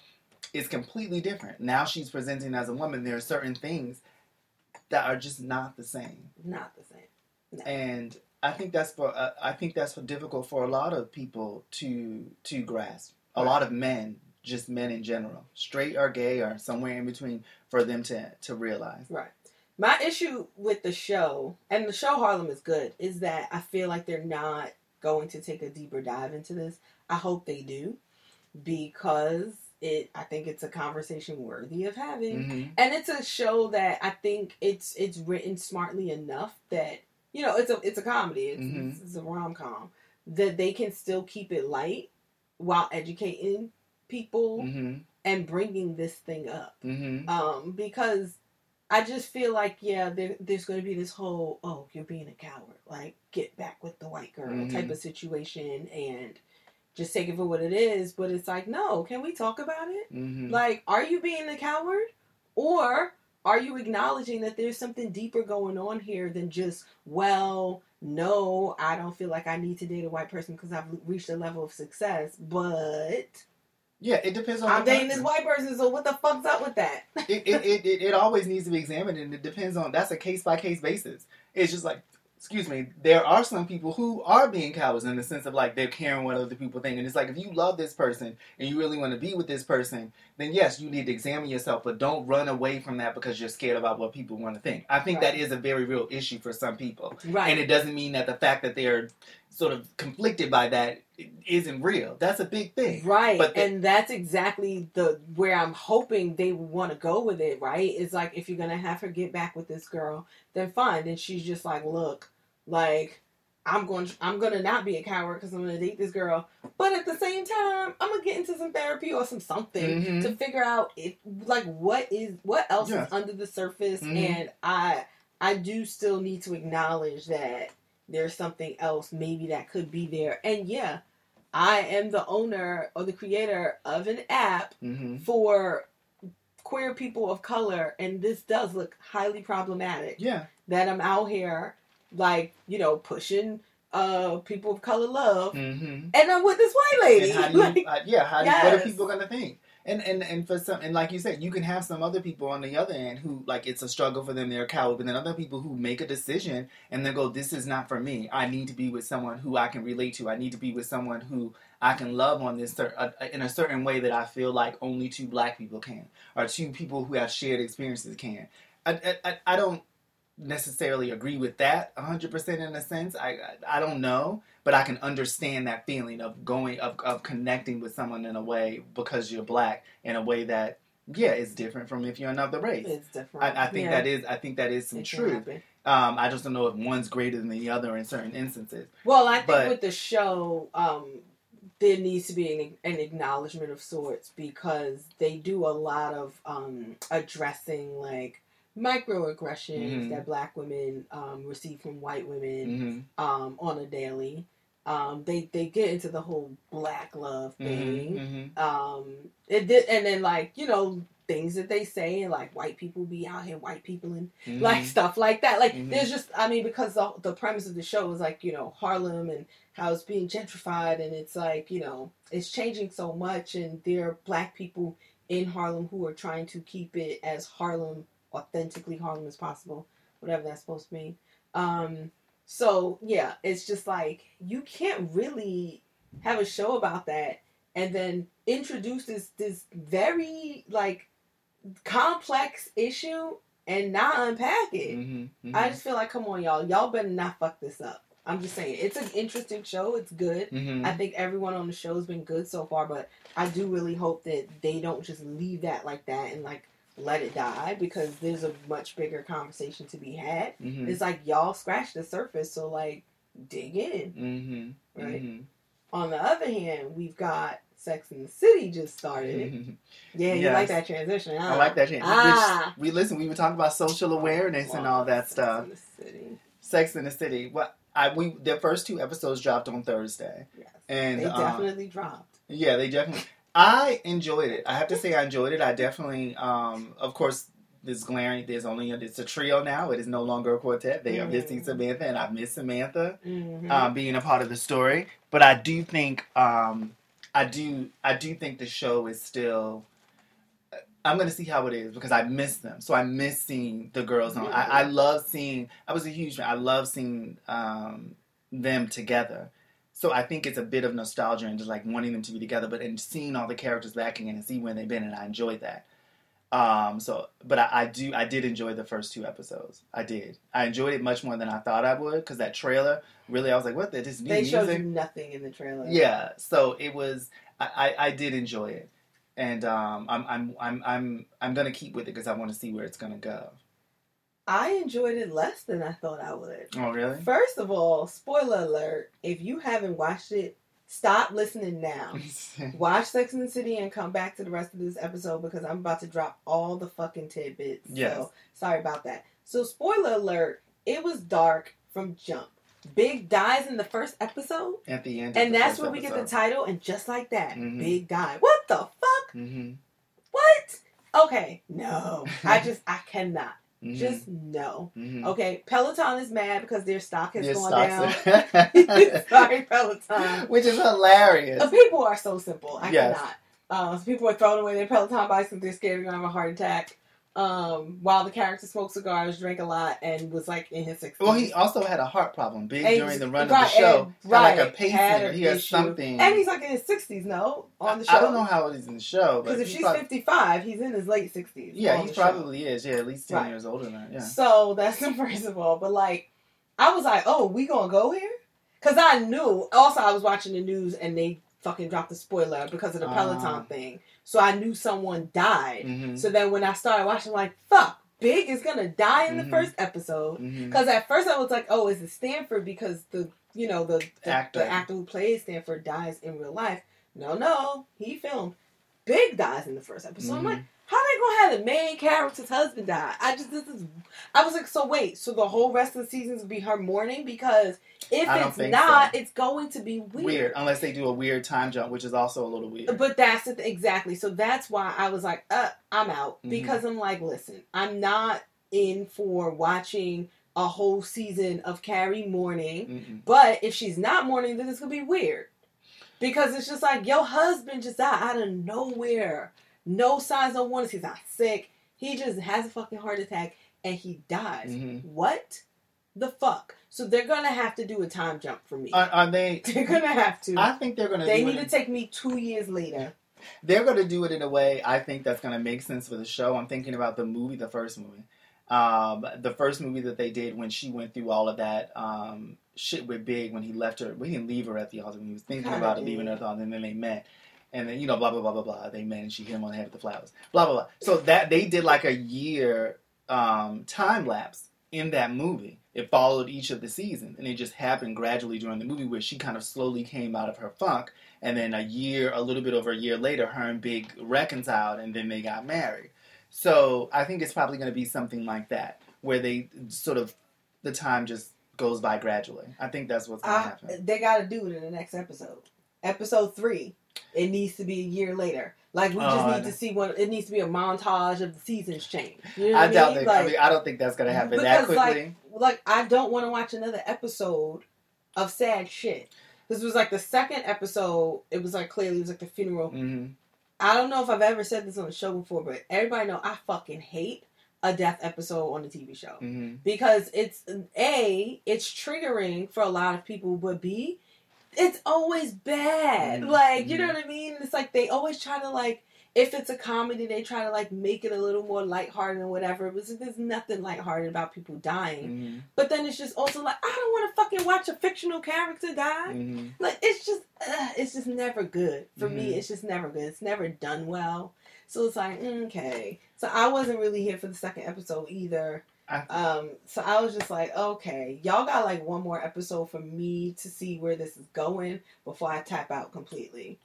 it's completely different now she's presenting as a woman there are certain things that are just not the same Not the same. and I think that's for uh, I think that's for difficult for a lot of people to to grasp. A lot of men, just men in general, straight or gay or somewhere in between, for them to to realize. Right. My issue with the show, and the show Harlem is good, is that I feel like they're not going to take a deeper dive into this. I hope they do, because it. I think it's a conversation worthy of having, hmm and it's a show that I think it's it's written smartly enough that you know it's a it's a comedy. It's, Mhm. it's, it's a rom com that they can still keep it light while educating people hmm and bringing this thing up hmm um, because I just feel like yeah, there, there's going to be this whole oh you're being a coward, like get back with the white girl Mhm. type of situation, and just take it for what it is. But it's like no, can we talk about it? hmm Like, are you being a coward, or are you acknowledging that there's something deeper going on here than just well, no, I don't feel like I need to date a white person because I've reached a level of success, but Yeah, it depends on. I'm dating this white person, so what the fuck's up with that? it, it, it, it, always needs to be examined and it depends on that's a case by case basis it's just like excuse me there are some people who are being cowards in the sense of like they're caring what other people think and it's like if you love this person and you really want to be with this person then yes you need to examine yourself but don't run away from that because you're scared about what people want to think i think that Right. is a very real issue for some people Right. and it doesn't mean that the fact that they're sort of conflicted by that isn't real that's a big thing Right, But the- and that's exactly the where I'm hoping they want to go with it. Right, it's like if you're gonna have her get back with this girl, then fine. Then she's just like, look, like I'm going, I'm gonna not be a coward because I'm gonna date this girl, but at the same time, I'm gonna get into some therapy or some something Mhm. to figure out if, like, what is what else Yeah. is under the surface, Mhm. and I, I do still need to acknowledge that there's something else maybe that could be there, and yeah. I am the owner or the creator of an app hmm for queer people of color, and this does look highly problematic. yeah That I'm out here, like, you know, pushing uh people of color love, hmm and I'm with this white lady. how (laughs) do you, like, uh, yeah, how do you, what are people gonna think? And and and for some, and like you said, you can have some other people on the other end who like it's a struggle for them, they're a coward, but then other people who make a decision and they go, "This is not for me. I need to be with someone who I can relate to. I need to be with someone who I can love on this cer- uh, in a certain way that I feel like only two black people can, or two people who have shared experiences can." I I, I- I don't necessarily agree with that 100% in a sense I, I I don't know but I can understand that feeling of going of, of connecting with someone in a way because you're black in a way that yeah is different from if you're another race. it's different. I, I think Yeah, that is I think that is some it truth. Um, I just don't know if one's greater than the other in certain instances. Well, I think But- with the show, um, there needs to be an, an acknowledgement of sorts because they do a lot of um, addressing like microaggressions Mhm. that black women um, receive from white women hmm um, on a daily. Um, they they get into the whole black love thing. hmm Um, it did, and then like you know things that they say and like white people be out here white people and hmm like stuff like that. Like Mhm. there's just I mean because the the premise of the show is like you know Harlem and how it's being gentrified and it's like you know it's changing so much and there are black people in Harlem who are trying to keep it as Harlem authentically Harlem as possible, whatever that's supposed to mean. Um, so yeah, it's just like you can't really have a show about that and then introduce this this very like complex issue and not unpack it. hmm I just feel like, come on, y'all, y'all better not fuck this up. I'm just saying, it's an interesting show. It's good. hmm I think everyone on the show has been good so far, but I do really hope that they don't just leave that like that and like let it die because there's a much bigger conversation to be had. hmm It's like y'all scratch the surface, so like dig in. hmm Right. hmm On the other hand, we've got Sex in the City just started. Yeah, you like that transition? Huh? I like that. Change. Ah. We listen. We were talking about social awearness and all that Sex stuff. in the City. Sex in the City. Well, I we the first two episodes dropped on Thursday, Yes. and They um, definitely dropped. yeah, they definitely. I enjoyed it. I have to say, I enjoyed it. I definitely, um, of course, this glaring. There's only it's a trio now. It is no longer a quartet. They are Mhm. missing Samantha, and I miss Samantha Mhm. um, being a part of the story. But I do think, um, I do, I do think the show is still. I'm gonna see how it is because I miss them. So I miss seeing the girls on. I, I love seeing. I was a huge fan. I love seeing um, them together. So I think it's a bit of nostalgia and just like wanting them to be together, but and seeing all the characters back again and see where they've been, and I enjoyed that. Um, so, but I, I do, I did enjoy the first two episodes. I did. I enjoyed it much more than I thought I would because that trailer really, I was like, what? This new they showed music? you nothing in the trailer. Yeah, so it was. I, I, I did enjoy it, and um, I'm I'm I'm I'm I'm gonna keep with it because I want to see where it's gonna go. I enjoyed it less than I thought I would. Oh really? First of all, spoiler alert: if you haven't watched it, stop listening now. (laughs) Watch Sex and the City and come back to the rest of this episode because I'm about to drop all the fucking tidbits. Yes. So sorry about that. So spoiler alert: it was dark from jump. Big dies in the first episode, At the end, and that's where we get the title. And just like that, Mhm. Big die. What the fuck? hmm What? Okay, no, (laughs) I just I cannot. Hmm Just no. hmm Okay, Peloton is mad because their stock has Your gone down. (laughs) (laughs) Sorry, Peloton. which is hilarious. Uh, people are so simple. I Yes. cannot. Uh, so people are throwing away their Peloton bikes because they're scared they're gonna have a heart attack. Um, while the character smoked cigars, drank a lot, and was like in his sixties. Well, he also had a heart problem big And during the run right, of the show. and- Had like a right, an He has something. and he's like in his sixties. No, on the show. I don't know how old he's in the show, because if she's prob- fifty-five, he's in his late sixties. yeah, he probably is. Yeah, at least ten Right. years older than that. Yeah. So that's the (laughs) first of all. But like, I was like, oh, we gonna go here? Because I knew. Also, I was watching the news and they fucking dropped a spoiler because of the Peloton Ah. thing. So I knew someone died. hmm So then when I started watching, I'm like, fuck, Big is gonna die in Mhm. the first episode. Because at first I was like, oh, is it Stanford? Because the you know the the Actor. the actor who plays Stanford dies in real life. No, no, he filmed. Big dies in the first episode. I'm like, how they gonna have the main character's husband die? I just this is. I was like, so wait, so the whole rest of the seasons be her mourning because if it's not, so. it's going to be weird. weird. unless they do a weird time jump, which is also a little weird. But that's th- exactly. So that's why I was like, uh, I'm out Mhm. because I'm like, listen, I'm not in for watching a whole season of Carrie mourning. Mm-mm. But if she's not mourning, then it's gonna be weird because it's just like your husband just died out of nowhere, no signs, no warnings. He's not sick. He just has a fucking heart attack and he dies. Mhm. What the fuck? So they're gonna have to do a time jump for me. Are, are they? (laughs) they're gonna have to. I think they're gonna. they need to take me two years later. they're to do it in a way I think that's to make sense for the show. I'm thinking about the movie, the first movie. Um, the first movie that they did when she went through all of that um, shit with Big when he left her. We didn't leave her at the altar. When he was thinking Kinda about it, leaving her at the altar, and then they met. And then, you know, blah, blah, blah, blah, blah. They met and she hit him on the head with the flowers. Blah, blah, blah. So that they did like a year um, time lapse in that movie. It followed each of the seasons. And it just happened gradually during the movie where she kind of slowly came out of her funk and then a year, a little bit over a year later, her and Big reconciled, and then they got married. So I think it's probably going to be something like that, where they sort of the time just goes by gradually. I think that's what's going to happen. they got to do it in the next episode. Episode three. It needs to be a year later. Like we just Oh, need to see one. it needs to be a montage of the seasons change. You know I doubt mean? that. I mean, I don't think that's going to happen that because, like, quickly. like I don't want to watch another episode of sad shit. This was like the second episode. It was like clearly it was like the funeral. hmm I don't know if I've ever said this on the show before, but everybody know I fucking hate a death episode on the TV show hmm because it's a it's triggering for a lot of people, but b it's always bad. Mhm. Like you know what I mean? It's like they always try to like if it's a comedy, they try to like make it a little more lighthearted and whatever. But there's nothing lighthearted about people dying. hmm But then it's just also like I don't want to fucking watch a fictional character die. hmm Like it's just uh, it's just never good for me. Mhm. It's just never good. It's never done well. So it's like mm, okay. So I wasn't really here for the second episode either. Um, so I was just like, okay, y'all got like one more episode for me to see where this is going before I tap out completely.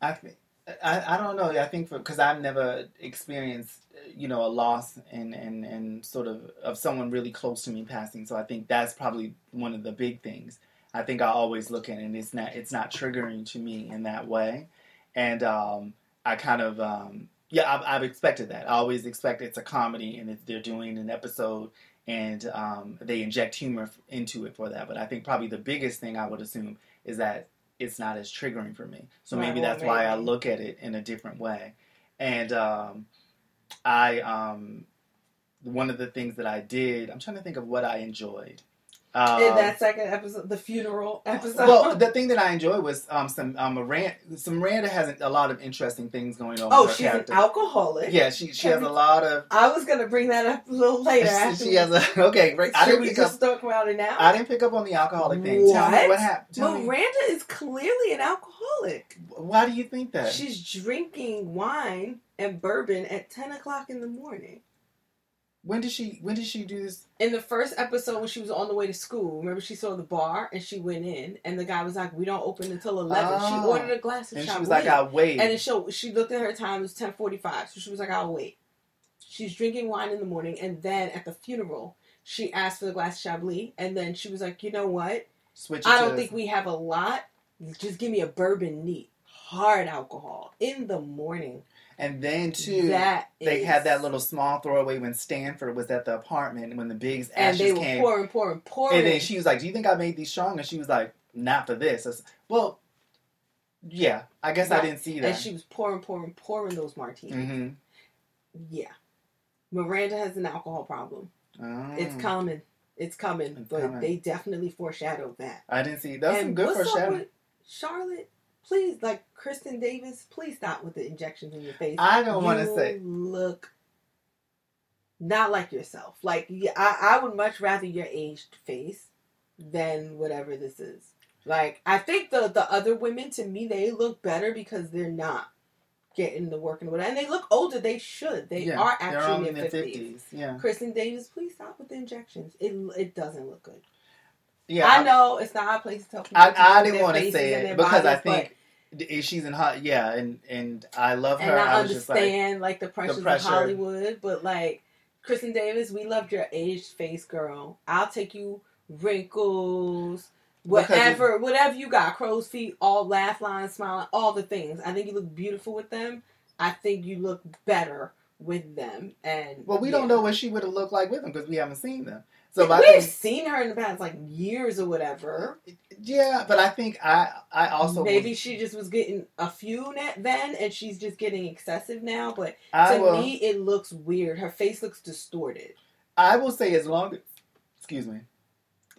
I think I, I don't know. I think because I've never experienced, you know, a loss and, and, and sort of of someone really close to me passing. So I think that's probably one of the big things. I think I always look at it and it's not it's not triggering to me in that way, and um, I kind of um, yeah I've, I've expected that. I always expect it's a comedy and they're doing an episode and um, they inject humor into it for that. But I think probably the biggest thing I would assume is that it's not as triggering for me. So maybe that's why I look at it in a different way. And um, I, um, one of the things that I did, I'm trying to think of what I enjoyed. Um, in that second episode, the funeral episode. well, (laughs) the thing that I enjoyed was um, some um, Miranda. Some Miranda has a lot of interesting things going on. oh, with her she's character. an alcoholic. Yeah, she she has a lot of. I was gonna bring that up a little later. (laughs) After she has a (laughs) okay. Great. I didn't we pick just up. talk about it now? I didn't pick up on the alcoholic thing. Tell me What? what happened. Tell me. Miranda is clearly an alcoholic. Why do you think that? She's drinking wine and bourbon at ten o'clock in the morning. When did she? When did she do this? In the first episode, when she was on the way to school, remember she saw the bar and she went in, and the guy was like, "We don't open until 11. She Oh. ordered a glass of And she was like, "I'll wait." and it showed. She looked at her time; it was ten forty-five. So she was like, "I'll wait." She's drinking wine in the morning, and then at the funeral, she asked for the glass of Chablis, and then she was like, "You know what? Switch. It I don't think we have a lot. Just give me a bourbon neat, hard alcohol in the morning." And then too, that they is- had that little small throwaway when Stanford was at the apartment when the Biggs and ashes they were came. pouring, pouring, pouring. And then she was like, "Do you think I made these strong?" And she was like, "Not for this." I said, well, yeah, I guess I didn't see that. and she was pouring, pouring, pouring those martinis. hmm Yeah, Miranda has an alcohol problem. It's coming. It's coming. It's but coming. they definitely foreshadowed that. I didn't see. That's some good foreshadowing. Charlotte? Please, like Kristin Davis, please stop with the injections in your face. I don't want to You say. look not like yourself. Like yeah, I, I would much rather your aged face than whatever this is. Like I think the the other women to me they look better because they're not getting the work and whatever, and they look older. They should. They yeah, are actually in their fifties. Yeah, Kristin Davis, please stop with the injections. It it doesn't look good. Yeah. I know it's not our place to tell people. I, I didn't want to say it because I but- think she's in hot. Yeah, and and I love her. and I, I was just like, understand like, the pressures pressure. of Hollywood, but like Kristin Davis, we loved your aged face, girl. I'll take you wrinkles, whatever, whatever you got, crow's feet, all laugh lines, smiling, all the things. I think you look beautiful with them. I think you look better with them. And well, we yeah. don't know what she would have looked like with them because we haven't seen them. So We've think, seen her in the past like years or whatever. yeah, but I think I I also Maybe she just was getting a few net then, and she's just getting excessive now. But I to will me, it looks weird. Her face looks distorted. I will say as long as excuse me.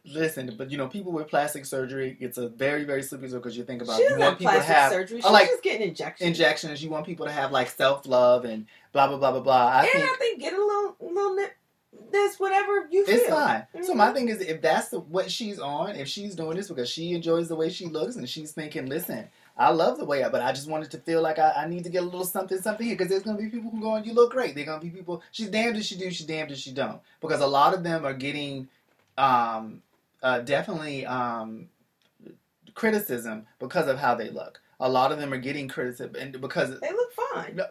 Listen, but you know, people with plastic surgery, it's a very, very slippery slope because you think about you want people to have surgery. She's like just getting injections. injections, you want people to have like self love and blah blah blah blah blah. I and think I think get a little, little nip, this whatever you feel. It's fine. So Mhm. my thing is, if that's the, what she's on, if she's doing this because she enjoys the way she looks and she's thinking, listen, I love the way I, but I just wanted to feel like I, I need to get a little something, something here because there's gonna be people who going, you look great. There's gonna be people. She's damned if she do, she's damned if she don't, because a lot of them are getting, um, uh, definitely um, criticism because of how they look. A lot of them are getting criticism and because. They look fine.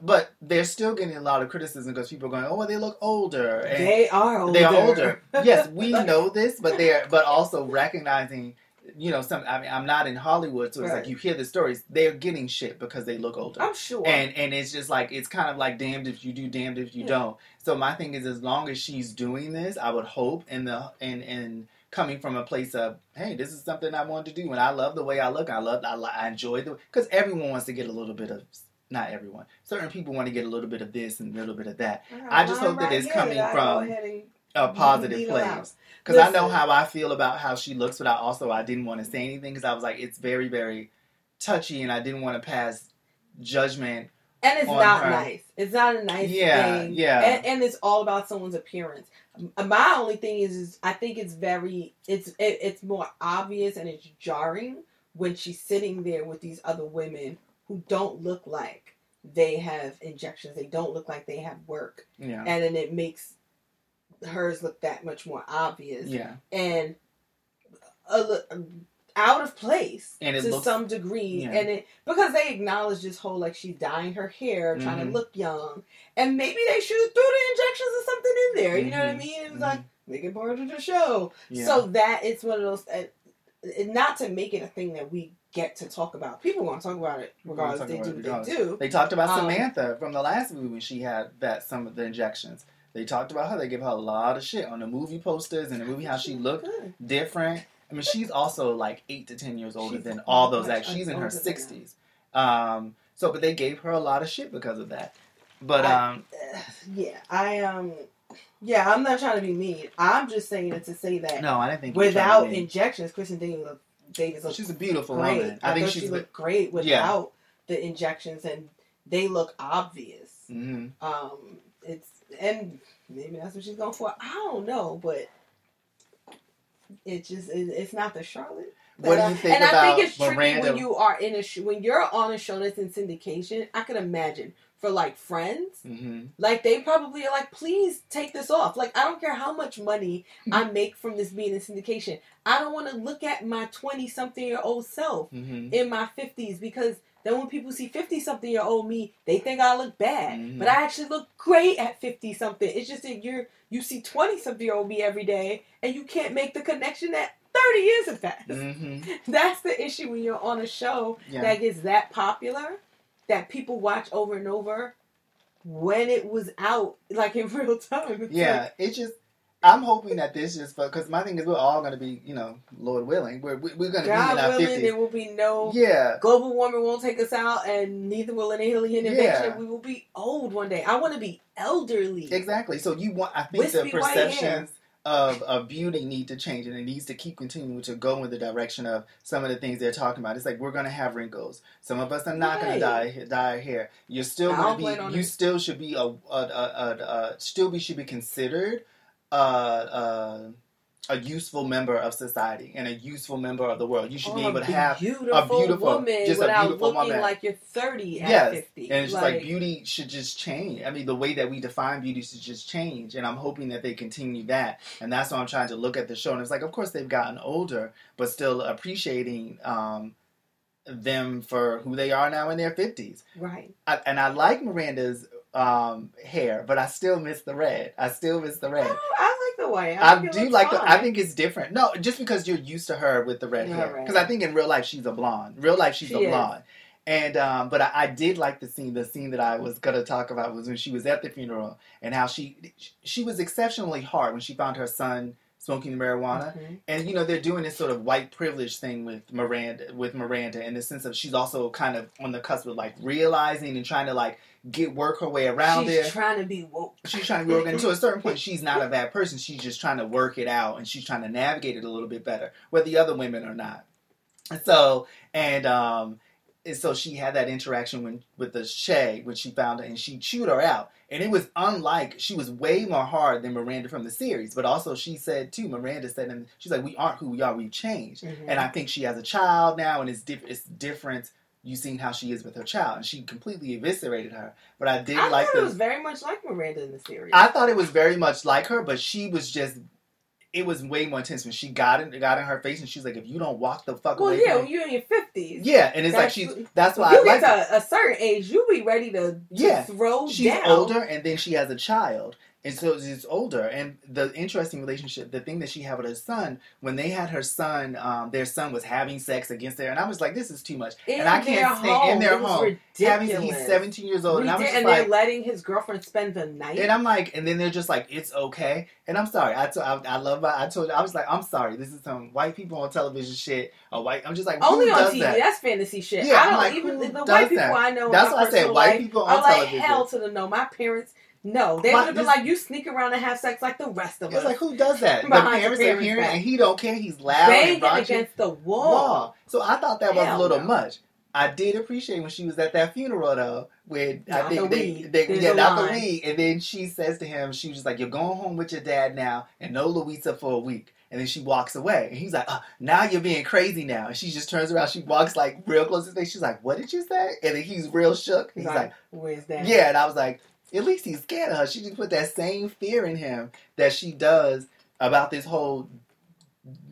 But they're still getting a lot of criticism because people are going, oh, they look older. And, They are older. they are older. yes, we (laughs) know this, but they're but also recognizing, you know, some. I mean, I'm not in Hollywood, so it's Right. like you hear the stories. They're getting shit because they look older, I'm sure. and and it's just like it's kind of like damned if you do, damned if you Yeah. don't. So my thing is, as long as she's doing this, I would hope in the and and coming from a place of hey, this is something I wanted to do, and I love the way I look. I love, I, I enjoy the because everyone wants to get a little bit of. Not everyone. Certain people want to get a little bit of this and a little bit of that. I just hope that it's coming from a positive place because I know how I feel about how she looks, but I also I didn't want to say anything because I was like it's very very touchy, and I didn't want to pass judgment. And it's not her. nice. It's not a nice Yeah, thing. yeah. And, and it's all about someone's appearance. My only thing is, is I think it's very, it's it, it's more obvious and it's jarring when she's sitting there with these other women who don't look like they have injections. They don't look like they have work, Yeah, and then it makes hers look that much more obvious. yeah, And a, out of place And to looks- some degree yeah. and it because they acknowledge this whole like she's dyeing her hair trying Mhm. to look young and maybe they should throw the injections or something in there you know what i Mhm. mean it was Mhm. like make it part of the show Yeah. so that it's one of those uh, not to make it a thing that we get to talk about people want to talk about it regardless they do regardless. they do They talked about Um, Samantha from the last movie when she had that some of the injections. They talked about her. They gave her a lot of shit on the movie posters and the movie how she looked Good. different. I mean, she's also like eight to ten years older She's than all those actors. She's in her older than them. sixties. Um, so, but they gave her a lot of shit because of that. But I- um, (sighs) yeah i um yeah i'm not trying to be mean i'm just saying it to say that no, I didn't think you without to injections kristin davis look davis looks She's a beautiful great. woman. I, I think she's. she looked great Yeah. without the injections, and they look obvious. hmm Um, it's and maybe that's what she's going for. I don't know, but it just it, it's not the Charlotte. What do that you I- think and about I think it's tricky Miranda? when you are in a sh- when you're on a show that's in syndication. I can imagine for like Friends, hmm like they probably are like, please take this off. Like I don't care how much money (laughs) I make from this being in syndication. I don't want to look at my twenty something year old self hmm in my 50s because then when people see 50 something year old me, they think I look bad. Mhm. But I actually look great at 50 something. It's just that you're you see 20 something year old me every day and you can't make the connection that 30 years have passed. hmm (laughs) That's the issue when you're on a show Yeah. that gets that popular that people watch over and over when it was out like in (laughs) real time. It's Yeah, like, it's just. I'm hoping that this just because my thing is we're all going to be, you know, Lord willing, we're we- we're going to be God in our willing, fifties. there will be no Yeah, global warming won't take us out, and neither will an alien invasion. Yeah. We will be old one day. I want to be elderly. exactly. So you want? I think Wispy the perceptions of of beauty need to change, and it needs to keep continuing to go in the direction of some of the things they're talking about. It's like we're going to have wrinkles. Some of us are not going to Right. dye dye hair. You're still I don't going plan to be. You it. still should be a, a, a, a, a still be should be considered. Uh, uh, a useful member of society and a useful member of the world. You should be able to have beautiful, beautiful- woman just a without beautiful looking woman. like you're 30 at Yes, 50. And it's just like, beauty should just change. I mean, the way that we define beauty should just change. And I'm hoping that they continue that. And that's why I'm trying to look at the show. And it's like, of course, they've gotten older, but still appreciating um, them for who they are now in their 50s. right. I, and I like Miranda's um, hair, but I still miss the red. I still miss the red. Oh, I like the way. I, it do like the. I think it's different. No, just because you're used to her with the red Yeah, hair. right. Because I think in real life she's a blonde. Real life she's She a is. blonde. And um, but I, I did like the scene. The scene that I was gonna talk about was when she was at the funeral and how she she was exceptionally hard when she found her son smoking marijuana. Mhm. And you know they're doing this sort of white privilege thing with Miranda with Miranda in the sense of she's also kind of on the cusp of like realizing and trying to like get work her way around it. She's trying to be woke. she's trying to work and to a certain point she's not a bad person she's just trying to work it out and she's trying to navigate it a little bit better where the other women are not so and um and so she had that interaction when, with the Shay when she found her and she chewed her out. And it was unlike, she was way more hard than Miranda from the series. But also she said too, Miranda said, and she's like, we aren't who we are, we've changed. Mhm. And I think she has a child now and it's, diff- it's different. You've seen how she is with her child. And she completely eviscerated her. But I did I like thought the it was very much like Miranda in the series. I thought it was very much like her, but she was just. It was way more intense when she got in, got in her face, and she's like, "If you don't walk the fuck well, away yeah, from when you're in your 50s. yeah," and it's like she's. That's why you I like. get it. to a, a certain age, you be ready to, to Yeah. throw She's down. older, and then she has a child, and so she's older. And the interesting relationship, the thing that she had with her son, when they had her son, um, their son was having sex against her, and I was like, "This is too much." In and I can't stay in their home. Having, he's 17 years old, and I was and like, they're letting his girlfriend spend the night. And I'm like, and then they're just like, it's okay. And I'm sorry. I, to- I, I love. My, I told you. I was like, I'm sorry. This is some white people on television shit. A white. I'm just like, Only on TV. that? That's fantasy shit. Yeah, I I'm don't like, even the white people that? I know. That's why I said white life people on like television. hell to the no. My parents, no, they would have been like, you sneak around and have sex like the rest of It's us, It's like who does that? (laughs) The parents are parents' hearing, back. and he don't care. He's loud and banging raunchy. against the wall. Wall. So I thought that was a little no. much. I did appreciate when she was at that funeral though, when I think the they, they yeah, not the weed. And then she says to him, she was just like, "You're going home with your dad now, and no Louisa for a week." And then she walks away, and he's like, oh, "Now you're being crazy now." And she just turns around, she walks like real close to his face. She's like, "What did you say?" And then he's real shook. He's like, like, where's that? "Yeah," and I was like, "At least he's scared of her." She just put that same fear in him that she does about this whole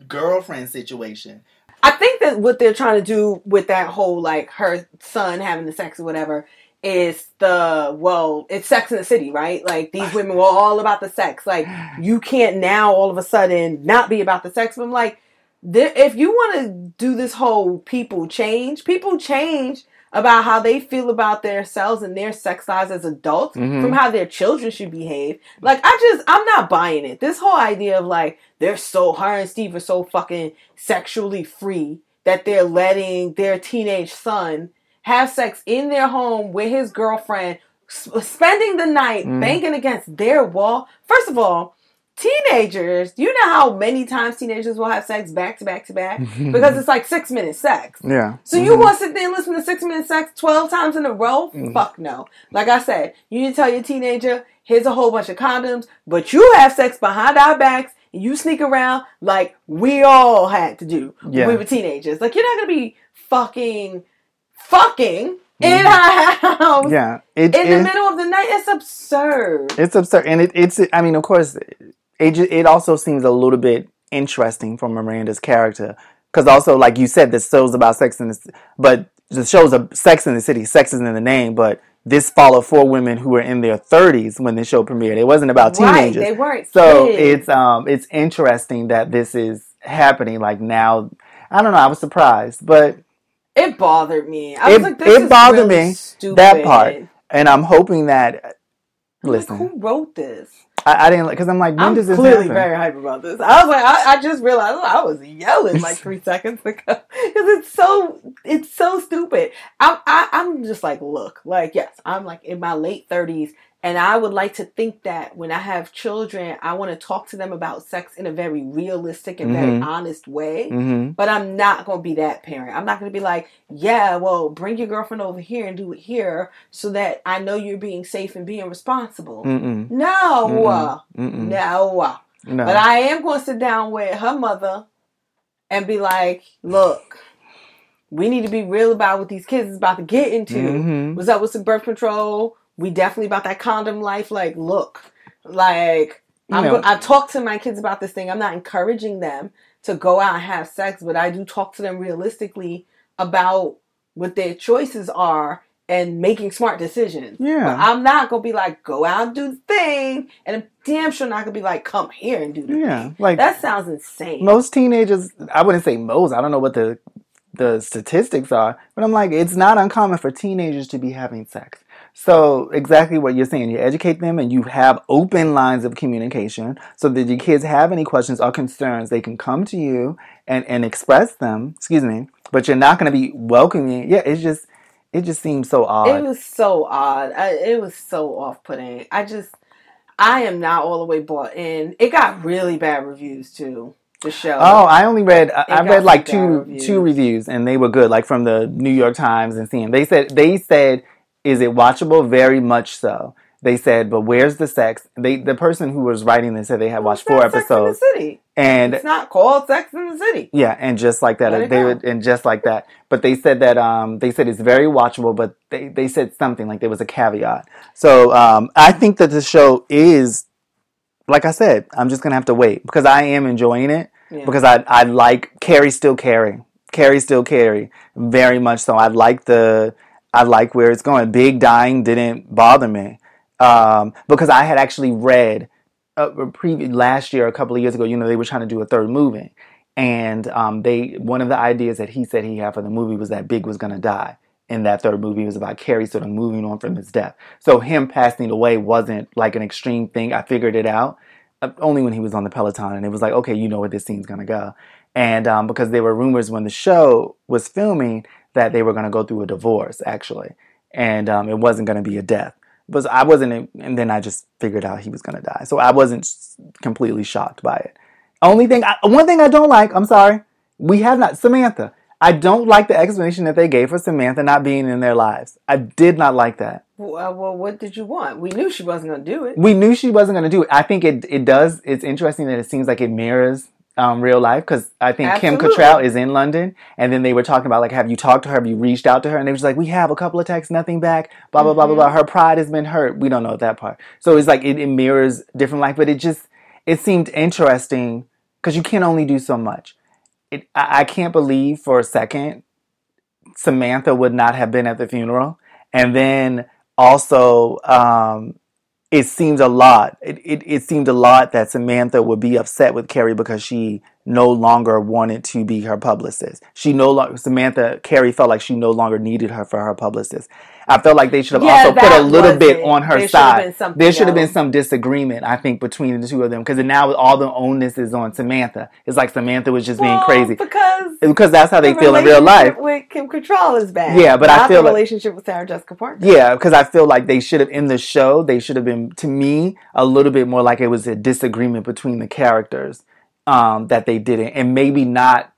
girlfriend situation. I think that what they're trying to do with that whole like her son having the sex or whatever is the well, it's Sex in the City, right? Like these women were all about the sex. Like (sighs) you can't now all of a sudden not be about the sex. But I'm like, if you want to do this whole people change, people change about how they feel about themselves and their sex lives as adults Mhm. from how their children should behave. Like I just I'm not buying it. This whole idea of like they're so her and Steve are so fucking sexually free that they're letting their teenage son have sex in their home with his girlfriend, s- spending the night Mhm. banging against their wall. First of all, teenagers, you know how many times teenagers will have sex back to back to back (laughs) because it's like six minute sex. yeah. So you Mhm. want to sit there and listen to six minute sex twelve times in a row? Mhm. Fuck no. Like I said, you need to tell your teenager, here's a whole bunch of condoms, but you have sex behind our backs and you sneak around like we all had to do Yeah. when we were teenagers. Like you're not gonna be fucking fucking in Mhm. our house yeah. It, in the it- middle of the night. It's absurd. It's absurd, and it, it's. I mean, of course, it ju- it also seems a little bit interesting for Miranda's character, because also, like you said, this show's about sex in the, but the show's a Sex in the City. Sex is in the name, but this followed four women who were in their thirties when the show premiered. It wasn't about Right. teenagers, They weren't so kids. it's um it's interesting that this is happening. Like now, I don't know. I was surprised, but it bothered me. I It- was like, this it bothered really me, Stupid. that part. and I'm hoping that. I'm like, Listen, who wrote this? I, I didn't because I'm like, when I'm does this clearly happen? very hype about this. I was like, I, I just realized oh, I was yelling like (laughs) three seconds ago because it's so it's so stupid. I'm I, I'm just like, look, like yes, I'm like in my late thirties, and I would like to think that when I have children, I want to talk to them about sex in a very realistic and very Mhm. honest way. hmm But I'm not gonna be that parent. I'm not gonna be like, yeah, well, bring your girlfriend over here and do it here, so that I know you're being safe and being responsible. Mm-mm. No, Mm-mm. No. No. But I am going to sit down with her mother and be like, look, we need to be real about what these kids is about to get into. Mhm. What's up with some birth control? We definitely about that condom life. Like, look, like, I'm go- I talk to my kids about this thing. I'm not encouraging them to go out and have sex, but I do talk to them realistically about what their choices are and making smart decisions. Yeah. But I'm not gonna be like, go out and do the thing, and I'm damn sure not gonna be like, come here and do the Yeah, thing. like That sounds insane. most teenagers. I wouldn't say most. I don't know what the the statistics are, but I'm like, it's not uncommon for teenagers to be having sex. So exactly what you're saying, you educate them and you have open lines of communication so that your kids have any questions or concerns, they can come to you and, and express them. Excuse me, but you're not going to be welcoming. Yeah, it's just it just seems so odd. It was so odd. I, it was so off putting. I just, I am not all the way bought in. It got really bad reviews too. The show. Oh, I only read I, I read like two reviews. two reviews and they were good, like from the New York Times and CNN. They said they said, "Is it watchable?" Very much so. They said, "But where's the sex?" They the person who was writing this said they had watched four not Sex in the episodes City. and It's not called Sex in the City. yeah, and just like that, they would and just like that. But they said that um they said it's very watchable, but they they said something like there was a caveat. So um I think that the show is. Like I said, I'm just gonna have to wait because I am enjoying it Yeah. because I I like Carrie still Carrie. Carrie still Carrie. Very much so. I like the I like where it's going. Big dying didn't bother me. Um, because I had actually read uh, previous last year, a couple of years ago, you know, they were trying to do a third movie. And um, they one of the ideas that he said he had for the movie was that Big was gonna die. In that third movie, was about Carrie sort of moving on from his death. So him passing away wasn't like an extreme thing. I figured it out uh, only when he was on the Peloton, and it was like, okay, you know where this scene's gonna go. And um, because there were rumors when the show was filming that they were gonna go through a divorce, actually, and um, it wasn't gonna be a death. But I wasn't, and then I just figured out he was gonna die. So I wasn't completely shocked by it. Only thing, I, one thing I don't like, I'm sorry, we have not Samantha. I don't like the explanation that they gave for Samantha not being in their lives. I did not like that. Well, uh, well, what did you want? We knew she wasn't going to do it. We knew she wasn't going to do it. I think it it does. It's interesting that it seems like it mirrors um, real life because I think Kim Absolutely. Cattrall is in London, and then they were talking about like, have you talked to her? Have you reached out to her? And they was like, we have a couple of texts, nothing back. Blah blah blah blah blah. Her pride has been hurt. We don't know that part. So it's like it, it mirrors different life, but it just it seemed interesting because you can only do so much. it, I, I can't believe for a second Samantha would not have been at the funeral. And then also, um, it seems a lot. It, it, it seemed a lot that Samantha would be upset with Carrie because she no longer wanted to be her publicist. She no longer Samantha Carrie felt like she no longer needed her for her publicist. I felt like they should have Yeah, also put a little bit it. on her There side. There should have been some disagreement, I think, between the two of them because now all the onus is on Samantha. It's like Samantha was just being crazy because because that's how they the feel in real life. With Kim Cattrall is bad. Yeah, but I Not feel the like- relationship with Sarah Jessica Parker. Yeah, because I feel like they should have in the show. They should have been to me a little bit more like it was a disagreement between the characters um, that they didn't, and maybe not.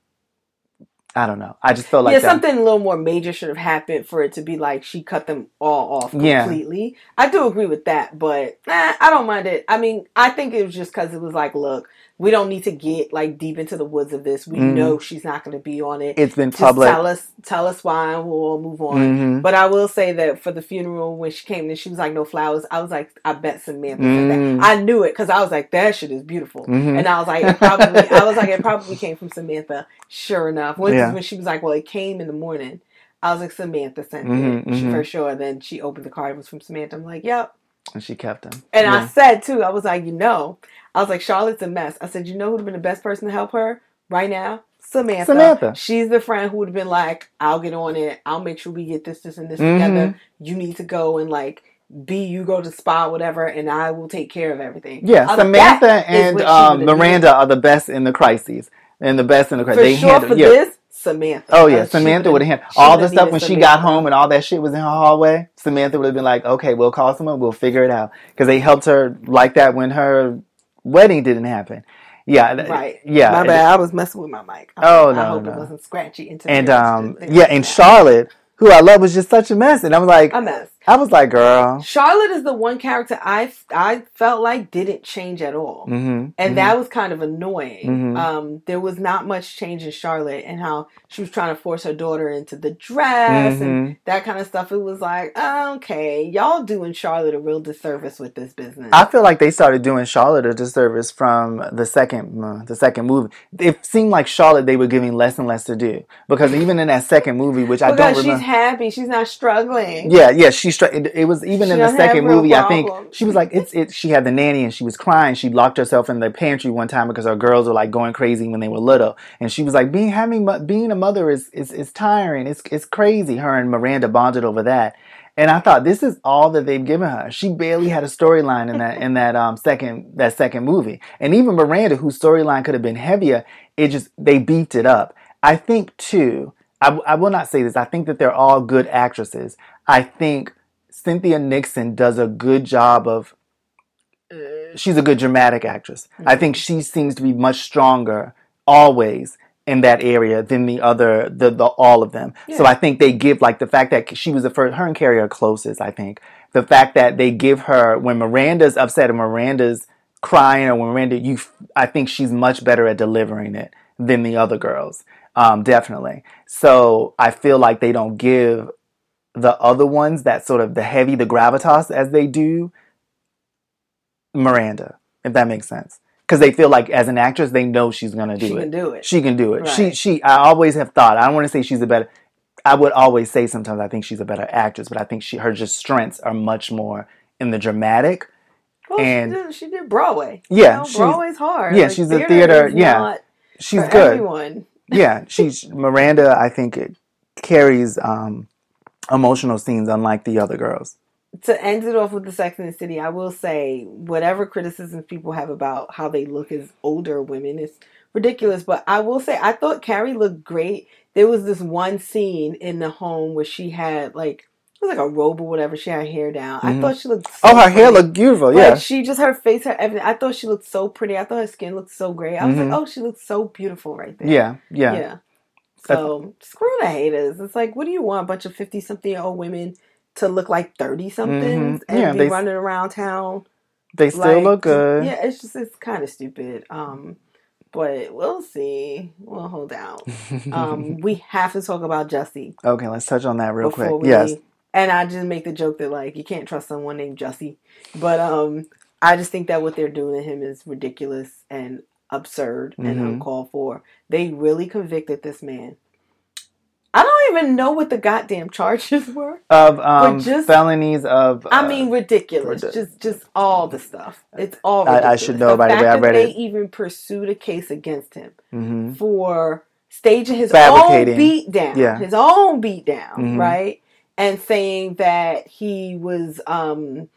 I don't know. I just felt like yeah, that. something a little more major should have happened for it to be like she cut them all off Yeah. completely. I do agree with that, but eh, I don't mind it. I mean, I think it was just because it was like, look, we don't need to get like deep into the woods of this. We Mhm. know she's not going to be on it. It's been Just public. tell us, tell us why, and we'll move on. Mhm. But I will say that for the funeral, when she came and she was like, no flowers, I was like, I bet Samantha said Mm. that. I knew it because I was like, that shit is beautiful. Mhm. And I was like, it probably, I was like, it probably came from Samantha. Sure enough. When, Yeah. when she was like, well, it came in the morning, I was like, Samantha sent it. She, mhm. for sure. Then she opened the card, it was from Samantha. I'm like, yep. And she kept him. And Yeah. I said too, I was like, you know, I was like, Charlotte's a mess. I said, you know who would have been the best person to help her right now? Samantha. Samantha. She's the friend who would have been like, I'll get on it. I'll make sure we get this, this, and this Mhm. together. You need to go and like be you go to spa, whatever, and I will take care of everything. Yeah, like, Samantha and um, Miranda are the best in the crises, and the best in the crisis. For sure, for yeah. this, Samantha. Oh yeah, Samantha would have handled all the stuff when she got home and all that shit was in her hallway. Samantha would have been like, "Okay, we'll call someone. We'll figure it out." Because they helped her like that when her wedding didn't happen. Yeah, Right. Yeah, My bad. I was messing with my mic. I, Oh, no, I hope no. it wasn't scratchy. And um, yeah, and. Charlotte, who I love, was just such a mess. And I was like, a mess. I was like, girl. Charlotte is the one character I I felt like didn't change at all. Mm-hmm, And that was kind of annoying. Mhm. Um, there was not much change in Charlotte and how she was trying to force her daughter into the dress Mm-hmm. and that kind of stuff. It was like, okay, y'all doing Charlotte a real disservice with this business. I feel like they started doing Charlotte a disservice from the second uh, the second movie. It seemed like Charlotte they were giving less and less to do because even in that second movie, which I don't because she's happy, she's not struggling. Yeah, yeah, she str- it, it was even She in the second movie. I think she was like, it's it. She had the nanny and she was crying. She locked herself in the pantry one time because her girls were like going crazy when they were little, and she was like, being having being a mother is is is tiring. It's it's crazy. Her and Miranda bonded over that. And I thought this is all that they've given her. She barely had a storyline in that in (laughs) that um second that second movie. And even Miranda, whose storyline could have been heavier, it just they beefed it up. I think too. I, I will not say this. I think that they're all good actresses. I think Cynthia Nixon does a good job of. Uh, she's a good dramatic actress. I think she seems to be much stronger always in that area than the other the, the all of them. So I think they give like the fact that she was the first her and Carrie are closest, I think. The fact that they give her when Miranda's upset and Miranda's crying or when Miranda you I think she's much better at delivering it than the other girls. Um definitely. So I feel like they don't give the other ones that sort of the heavy the gravitas as they do Miranda, if that makes sense. Because they feel like as an actress, they know she's gonna do she it. can do it. She can do it. She Right. she. I always have thought. I don't want to say she's a better. I would always say sometimes I think she's a better actress, but I think she her just strengths are much more in the dramatic. Well, and- she, did, she did Broadway. Yeah, You know, she's- Broadway's hard. yeah, she's a theater theater- yeah, She's good. Everyone. yeah, she's Miranda. I think it carries um, emotional scenes unlike the other girls. to end it off with the Sex and the City, I will say whatever criticisms people have about how they look as older women is ridiculous. But I will say I thought Carrie looked great. There was this one scene in the home where she had like it was like a robe or whatever. She had her hair down. I Mhm. thought she looked. So Oh, her hair looked beautiful. Like Yeah, she just her face, her everything. I thought she looked so pretty. I thought her skin looked so great. I was Mhm. like, oh, she looks so beautiful right there. yeah, yeah. Yeah. So screw the haters. It's like, what do you want? A bunch of fifty something year old women to look like thirty somethings Mhm. and Yeah, be they- running around town. They still like, look good. Yeah, it's just it's kind of stupid. Um, but we'll see. We'll hold out. Um, (laughs) we have to talk about Jussie okay, let's touch on that real quick. we. Yes. And I just make the joke that like you can't trust someone named Jussie, but um, I just think that what they're doing to him is ridiculous and absurd and Mhm. uncalled for. They really convicted this man. I don't even know what the goddamn charges (laughs) were. Of um, just- felonies of. I uh, mean, ridiculous. ridic- Just, just all the stuff. It's all. I- I should know the about it, fact I that read they it. even pursued a case against him mhm. for staging his own Fabricating. beat down, Yeah. his own beat down, Mhm. right? And saying that he was um,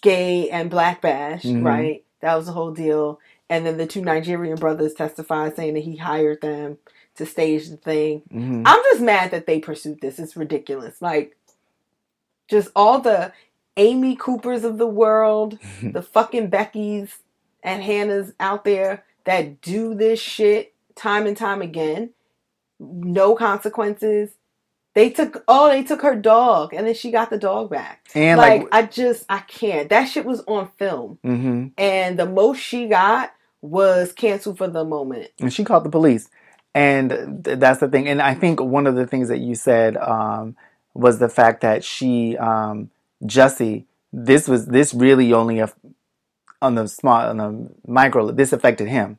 gay and black bashed, Mhm. right? That was the whole deal. And then the two Nigerian brothers testified saying that he hired them to stage the thing. Mhm. I'm just mad that they pursued this. It's ridiculous. Like, just all the Amy Coopers of the world, (laughs) the fucking Beckys and Hannahs out there that do this shit time and time again. No consequences. They took oh, they took her dog and then she got the dog back. and like, like, I just I can't. That shit was on film. hmm And the most she got was canceled for the moment. and she called the police, and th- that's the thing. And I think one of the things that you said um, was the fact that she, um, Jussie, this was this really only a, on the small on the micro. This affected him.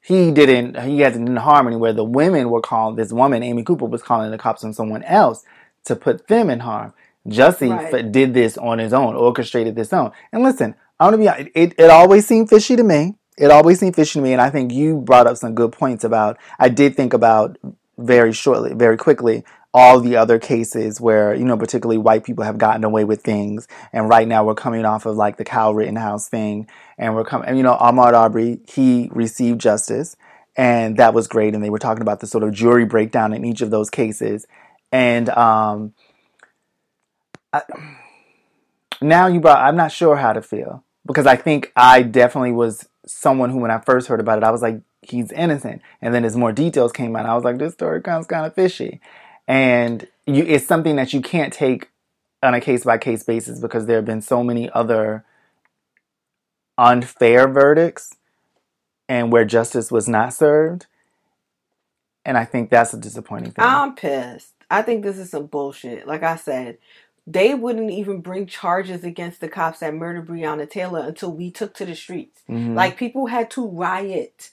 He didn't. He had didn't harm anywhere. The women were calling this woman, Amy Cooper, was calling the cops on someone else to put them in harm. Jussie Right. f- did this on his own, orchestrated this on. And listen, I want to be honest, it, it always seemed fishy to me. It always seemed fishy to me, and I think you brought up some good points about. I did think about very shortly, very quickly, all the other cases where you know, particularly white people have gotten away with things, and right now we're coming off of like the Kyle Rittenhouse thing, and we're coming. And you know, Ahmaud Arbery, he received justice, and that was great. And they were talking about the sort of jury breakdown in each of those cases, and um, I, now you brought. I'm not sure how to feel because I think I definitely was someone who, when I first heard about it, I was like, he's innocent. And then as more details came out, I was like, this story sounds kind of fishy. And you, it's something that you can't take on a case by case basis because there have been so many other unfair verdicts and where justice was not served. And I think that's a disappointing thing. I'm pissed. I think this is some bullshit. Like I said, they wouldn't even bring charges against the cops that murdered Breonna Taylor until we took to the streets. Mhm. Like people had to riot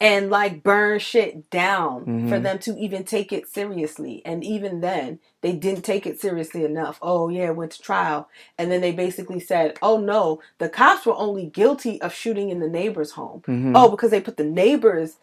and like burn shit down for Mhm. them to even take it seriously. And even then, they didn't take it seriously enough. Oh yeah, went to trial. And then they basically said, "Oh no, the cops were only guilty of shooting in the neighbor's home." Mhm. Oh, because they put the neighbors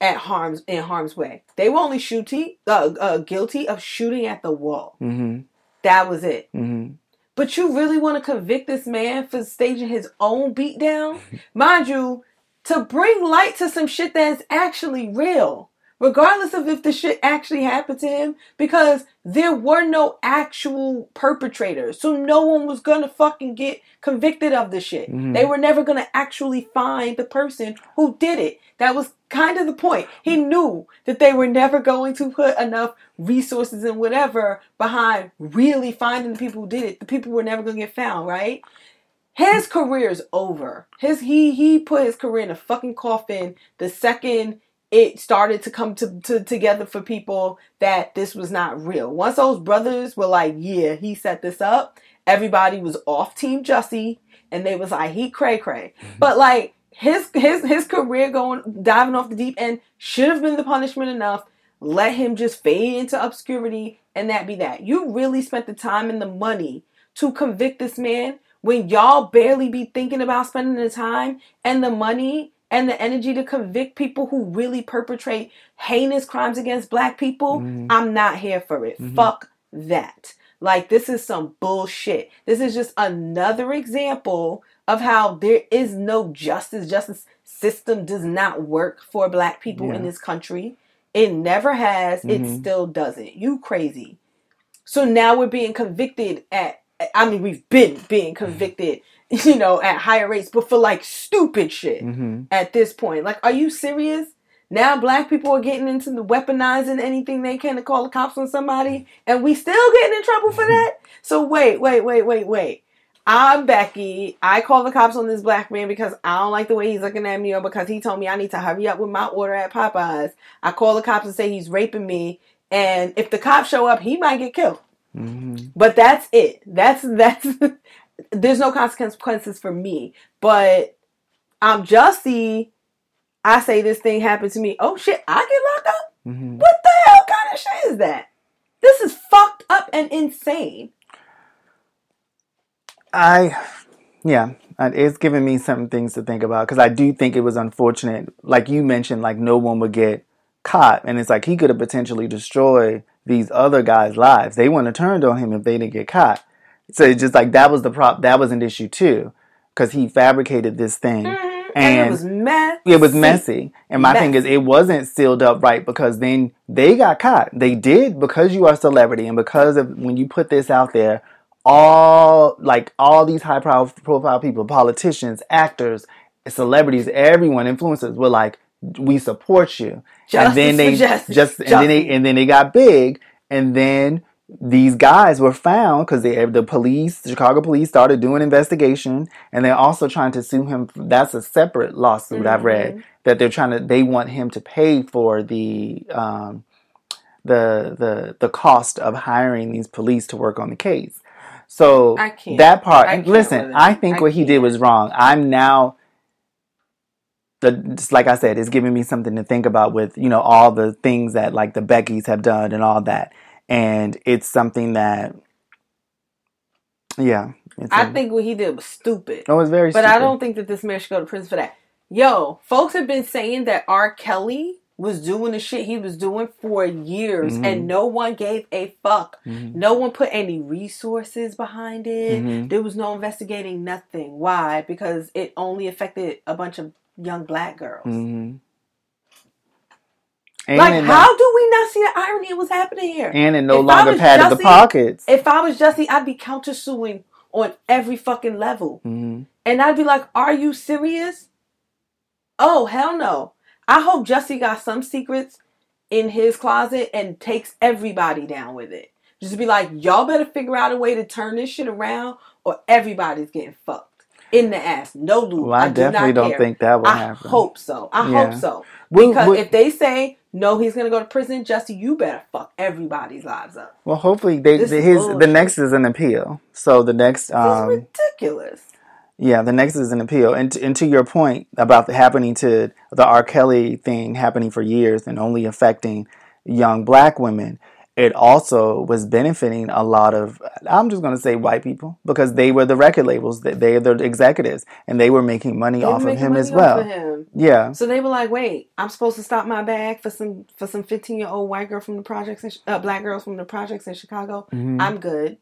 at harm's in harm's way. They were only shooting uh, uh, guilty of shooting at the wall. Mhm. That was it. Mhm. But you really want to convict this man for staging his own beatdown? (laughs) Mind you, to bring light to some shit that's actually real. Regardless of if the shit actually happened to him, because there were no actual perpetrators. So no one was gonna fucking get convicted of the shit. Mhm. They were never gonna actually find the person who did it. That was kind of the point. He knew that they were never going to put enough resources and whatever behind really finding the people who did it. The people were never gonna get found, right? His career is over. His he he put his career in a fucking coffin the second it started to come to, to together for people that this was not real. Once those brothers were like, yeah, he set this up, everybody was off Team Jussie and they was like, he cray cray. Mm-hmm. But like his his his career going diving off the deep end should have been the punishment enough. Let him just fade into obscurity and that be that. You really spent the time and the money to convict this man when y'all barely be thinking about spending the time and the money and the energy to convict people who really perpetrate heinous crimes against black people, Mhm. I'm not here for it. Mhm. Fuck that. Like, this is some bullshit. This is just another example of how there is no justice. Justice system does not work for black people in this country. It never has. It Mhm. still doesn't. You crazy. So now we're being convicted at, I mean, we've been being convicted, (laughs) you know, at higher rates, but for like stupid shit Mhm. at this point. Like, are you serious? Now black people are getting into the weaponizing anything they can to call the cops on somebody, and we still getting in trouble for that? So wait, wait, wait, wait, wait. I'm Becky. I call the cops on this black man because I don't like the way he's looking at me or because he told me I need to hurry up with my order at Popeyes. I call the cops and say he's raping me, and if the cops show up, he might get killed. Mhm. But that's it. That's (laughs) that's there's no consequences for me. But I'm Jussie. I say this thing happened to me. Oh shit, I get locked up. Mhm. What the hell kind of shit is that? This is fucked up and insane. I, yeah, it's given me some things to think about because I do think it was unfortunate. Like you mentioned, like no one would get caught, and it's like he could have potentially destroyed these other guys' lives. They wouldn't have turned on him if they didn't get caught. So it's just like that was the prop. That was an issue too, because he fabricated this thing. And, And it was messy. it was messy. And my thing is, it wasn't sealed up right because then they got caught. They did because you are a celebrity and because of when you put this out there, all like all these high pro- profile people, politicians, actors, celebrities, everyone, influencers were like, we support you. Justice and then they justice. just and then they and then they got big and then these guys were found because the police, the Chicago police, started doing investigation, and they're also trying to sue him. That's a separate lawsuit I've read that they're trying to. They want him to pay for the um, the the the cost of hiring these police to work on the case. So that part. I listen. I think I what he did was wrong. I'm now the just like I said, it's giving me something to think about with you know all the things that like the Beckys have done and all that, and it's something that, yeah, I a- think what he did was stupid. it was very, But I don't think that this man should go to prison for that. Yo, folks have been saying that R. Kelly was doing the shit he was doing for years Mhm. and no one gave a fuck. Mhm. No one put any resources behind it. Mhm. There was no investigating nothing. Why? Because it only affected a bunch of young black girls. And Like, how do we not see the irony of what's happening here? and it no If longer padded the pockets. If I was Jussie, I'd be countersuing on every fucking level. Mhm. And I'd be like, Are you serious? Oh, hell no. I hope Jussie got some secrets in his closet and takes everybody down with it. Just be like, Y'all better figure out a way to turn this shit around or everybody's getting fucked in the ass. No lube. Well, I, do not definitely don't care. think that will I happen. I hope so. I Yeah. hope so. Because well- if they say no, he's gonna go to prison, Jussie, you better fuck everybody's lives up. Well, hopefully they This the, is his the next is an appeal. So the next This um is ridiculous. yeah, the next is an appeal. And to, and to your point about the happening to the R. Kelly thing happening for years and only affecting young black women, it also was benefiting a lot of I'm just going to say white people because they were the record labels that they are the executives and they were making money They off of him as well. him. Yeah. So they were like, "Wait, I'm supposed to stop my bag for some for some 15 year old white girl from the projects, in, uh, black girls from the projects in Chicago. Mhm. I'm good."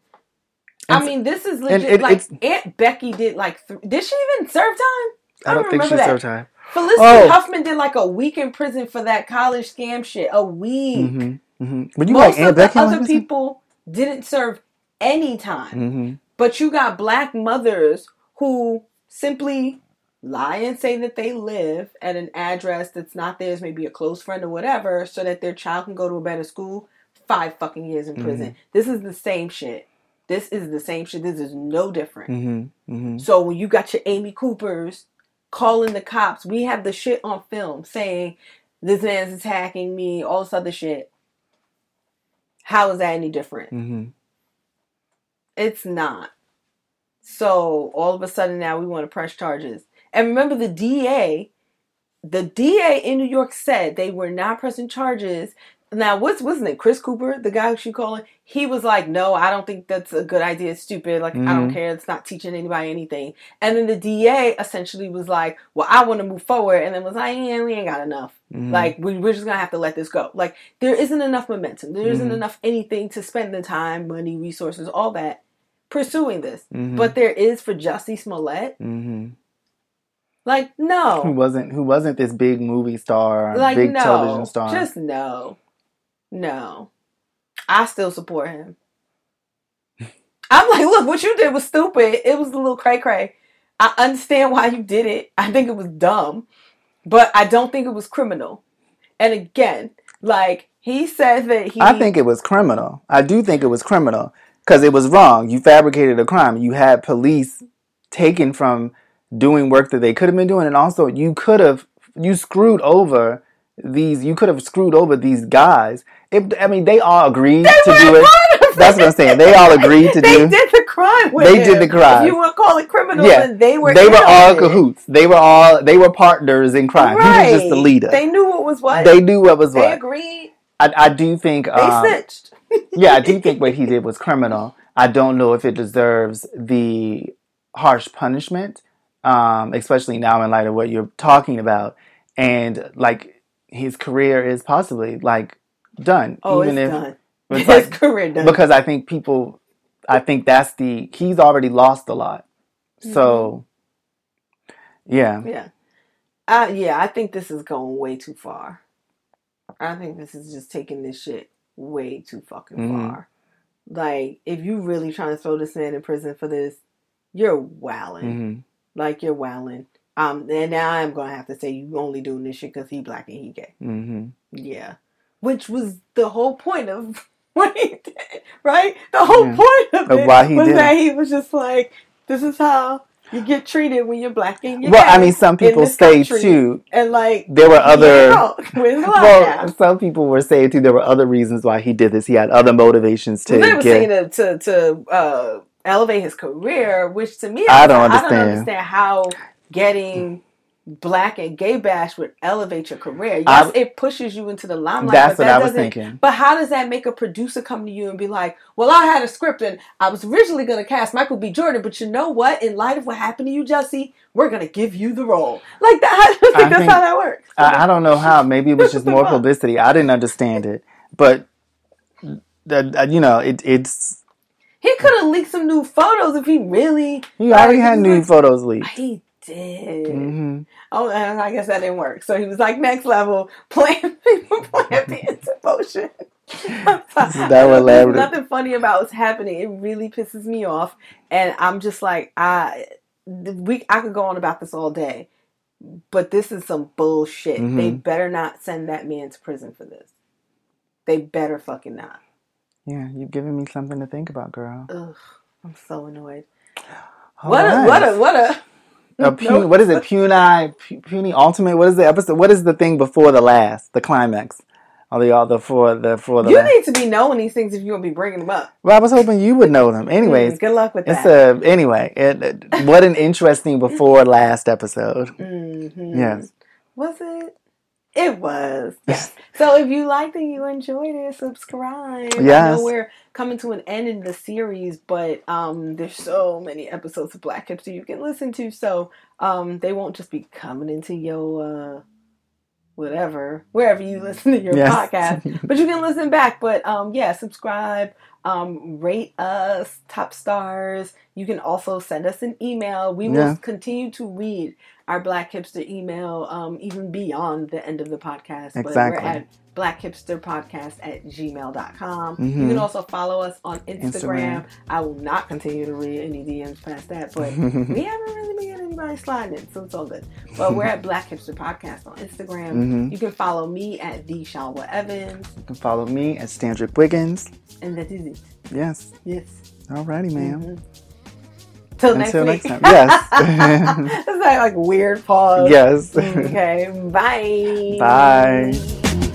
And I mean, this is legit. it- like Aunt Becky did like, th- did she even serve time? I don't think she that. served time. Felicity Oh. Huffman did like a week in prison for that college scam shit. A week. hmm hmm But you Most like of the other people didn't serve any time. hmm But you got black mothers who simply lie and say that they live at an address that's not theirs, maybe a close friend or whatever, so that their child can go to a better school. Five fucking years in prison. This is the same shit. This is the same shit. This is no different. hmm hmm So when you got your Amy Coopers calling the cops, we have the shit on film saying this man's attacking me, all this other shit. How is that any different? hmm It's not. So all of a sudden now we want to press charges. And remember the DA, the DA in New York said they were not pressing charges. Now what's his name? Chris Cooper, the guy who she calling, he was like, No, I don't think that's a good idea. It's stupid. Like I don't Mhm. care. It's not teaching anybody anything. And then the DA essentially was like, Well, I want to move forward and then was like, Yeah, we ain't got enough. Mhm. Like we, we're just gonna have to let this go. Like there isn't enough momentum. There not Mhm. enough anything to spend the time, money, resources, all that pursuing this. Mhm. But there is for Jussie Smollett. hmm Like who no, wasn't who wasn't this big movie star, like big no, television star. just no, no. I still support him. I'm like, look, what you did was stupid. It was a little cray cray. I understand why you did it. I think it was dumb, but I don't think it was criminal. And again, like he said that he. I think it was criminal. I do think it was criminal because it was wrong. You fabricated a crime. You had police taken from doing work that they could have been doing, and also you could have you screwed over these. You could have screwed over these guys. If I mean, they all agreed to do it. That's what I'm saying. They all agreed to (laughs) they do. They did the crime with They him. did the crime. If you want to call it criminal, Yeah. then they were. they were all cahoots. They were all they were partners in crime. Right. He was just the leader. They knew what was what. They knew what was They what. agreed. I, I do think They um, snitched. (laughs) yeah, I do think what he did was criminal. I don't know if it deserves the harsh punishment, um, especially now in light of what you're talking about. And like his career is possibly like done, Oh, even it's if done. it's (laughs) His like- career done. because I think people, I think that's the he's already lost a lot. So, yeah, Yeah. Uh, yeah, I think this is going way too far. I think this is just taking this shit way too fucking Mhm. far. Like, if you really trying to throw this man in prison for this, you're wowing. hmm Like, you're wowing. Um, and now I'm gonna have to say you only doing this shit because he black and he gay. hmm Yeah. Which was the whole point of (laughs) what he did, right? The whole Yeah. point of, Of it why he was did that he was just like, this is how you get treated when you're black and you're Well, I mean, some people say country. too. And like, There were other. yeah, (laughs) with (laughs) a lot Well, now. some people were saying too there were other reasons why he did this. He had other motivations to were get. saying to to, to uh, elevate his career, which to me, I was don't like, I don't understand how getting black and gay bash would elevate your career. I- it pushes you into the limelight. That's but what that I was thinking. But how does that make a producer come to you and be like, "Well, I had a script and I was originally going to cast Michael B. Jordan, but you know what? In light of what happened to you, Jussie, we're going to give you the role." (laughs) Like that. (laughs) I think I that's think- how that works. I, I don't know how. Maybe it was just more (laughs) publicity. I didn't understand it, but the, uh, you know, it, it's he could have leaked some new photos if he really. he already like, had new like- photos leaked. He did. hmm Oh, and I guess that didn't work. So he was like next level, (laughs) people playing the interpotion. (laughs) That was elaborate. nothing funny about what's happening. It really pisses me off, and I'm just like, I we I could go on about this all day, but this is some bullshit. Mhm. They better not send that man to prison for this. They better fucking not. Yeah, you've given me something to think about, girl. Ugh, I'm so annoyed. All (sighs) what a what a what a. A pu- what is it? Puny, pu- puny ultimate. What is the episode? What is the thing before the last, the climax? Are they all the for the for the? You last? need to be knowing these things if you're gonna be bringing them up. Well, I was hoping you would know them. Anyways, Mm, good luck with it's that. a anyway. It, it- what an interesting (laughs) before last episode. hmm Yes. Was it? It was. (laughs) Yes. so if you liked it, you enjoyed it, subscribe. I Yes. know we're coming to an end in the series, but um, there's so many episodes of Black Hipster you can listen to, so um, they won't just be coming into your uh, whatever wherever you listen to your Yes. podcast. (laughs) But you can listen back. But um, yeah, subscribe, um, rate us top stars. You can also send us an email. We will continue to read our Black Hipster email um, even beyond the end of the podcast. But Exactly. we're at blackhipsterpodcast at gmail.com. You Mhm. can also follow us on Instagram. Instagram. I will not continue to read any DMs past that, but (laughs) we haven't really been getting anybody sliding it, so it's all good. But we're at Black Hipster Podcast on Instagram. Mhm. You can follow me at the Shalwa Evans, You can follow me at Standrick Wiggins. and that is it. Yes. Yes. Alrighty, ma'am. Mhm. Till next next time. Yes. (laughs) It's like, like weird pause. yes. Okay. Bye. Bye.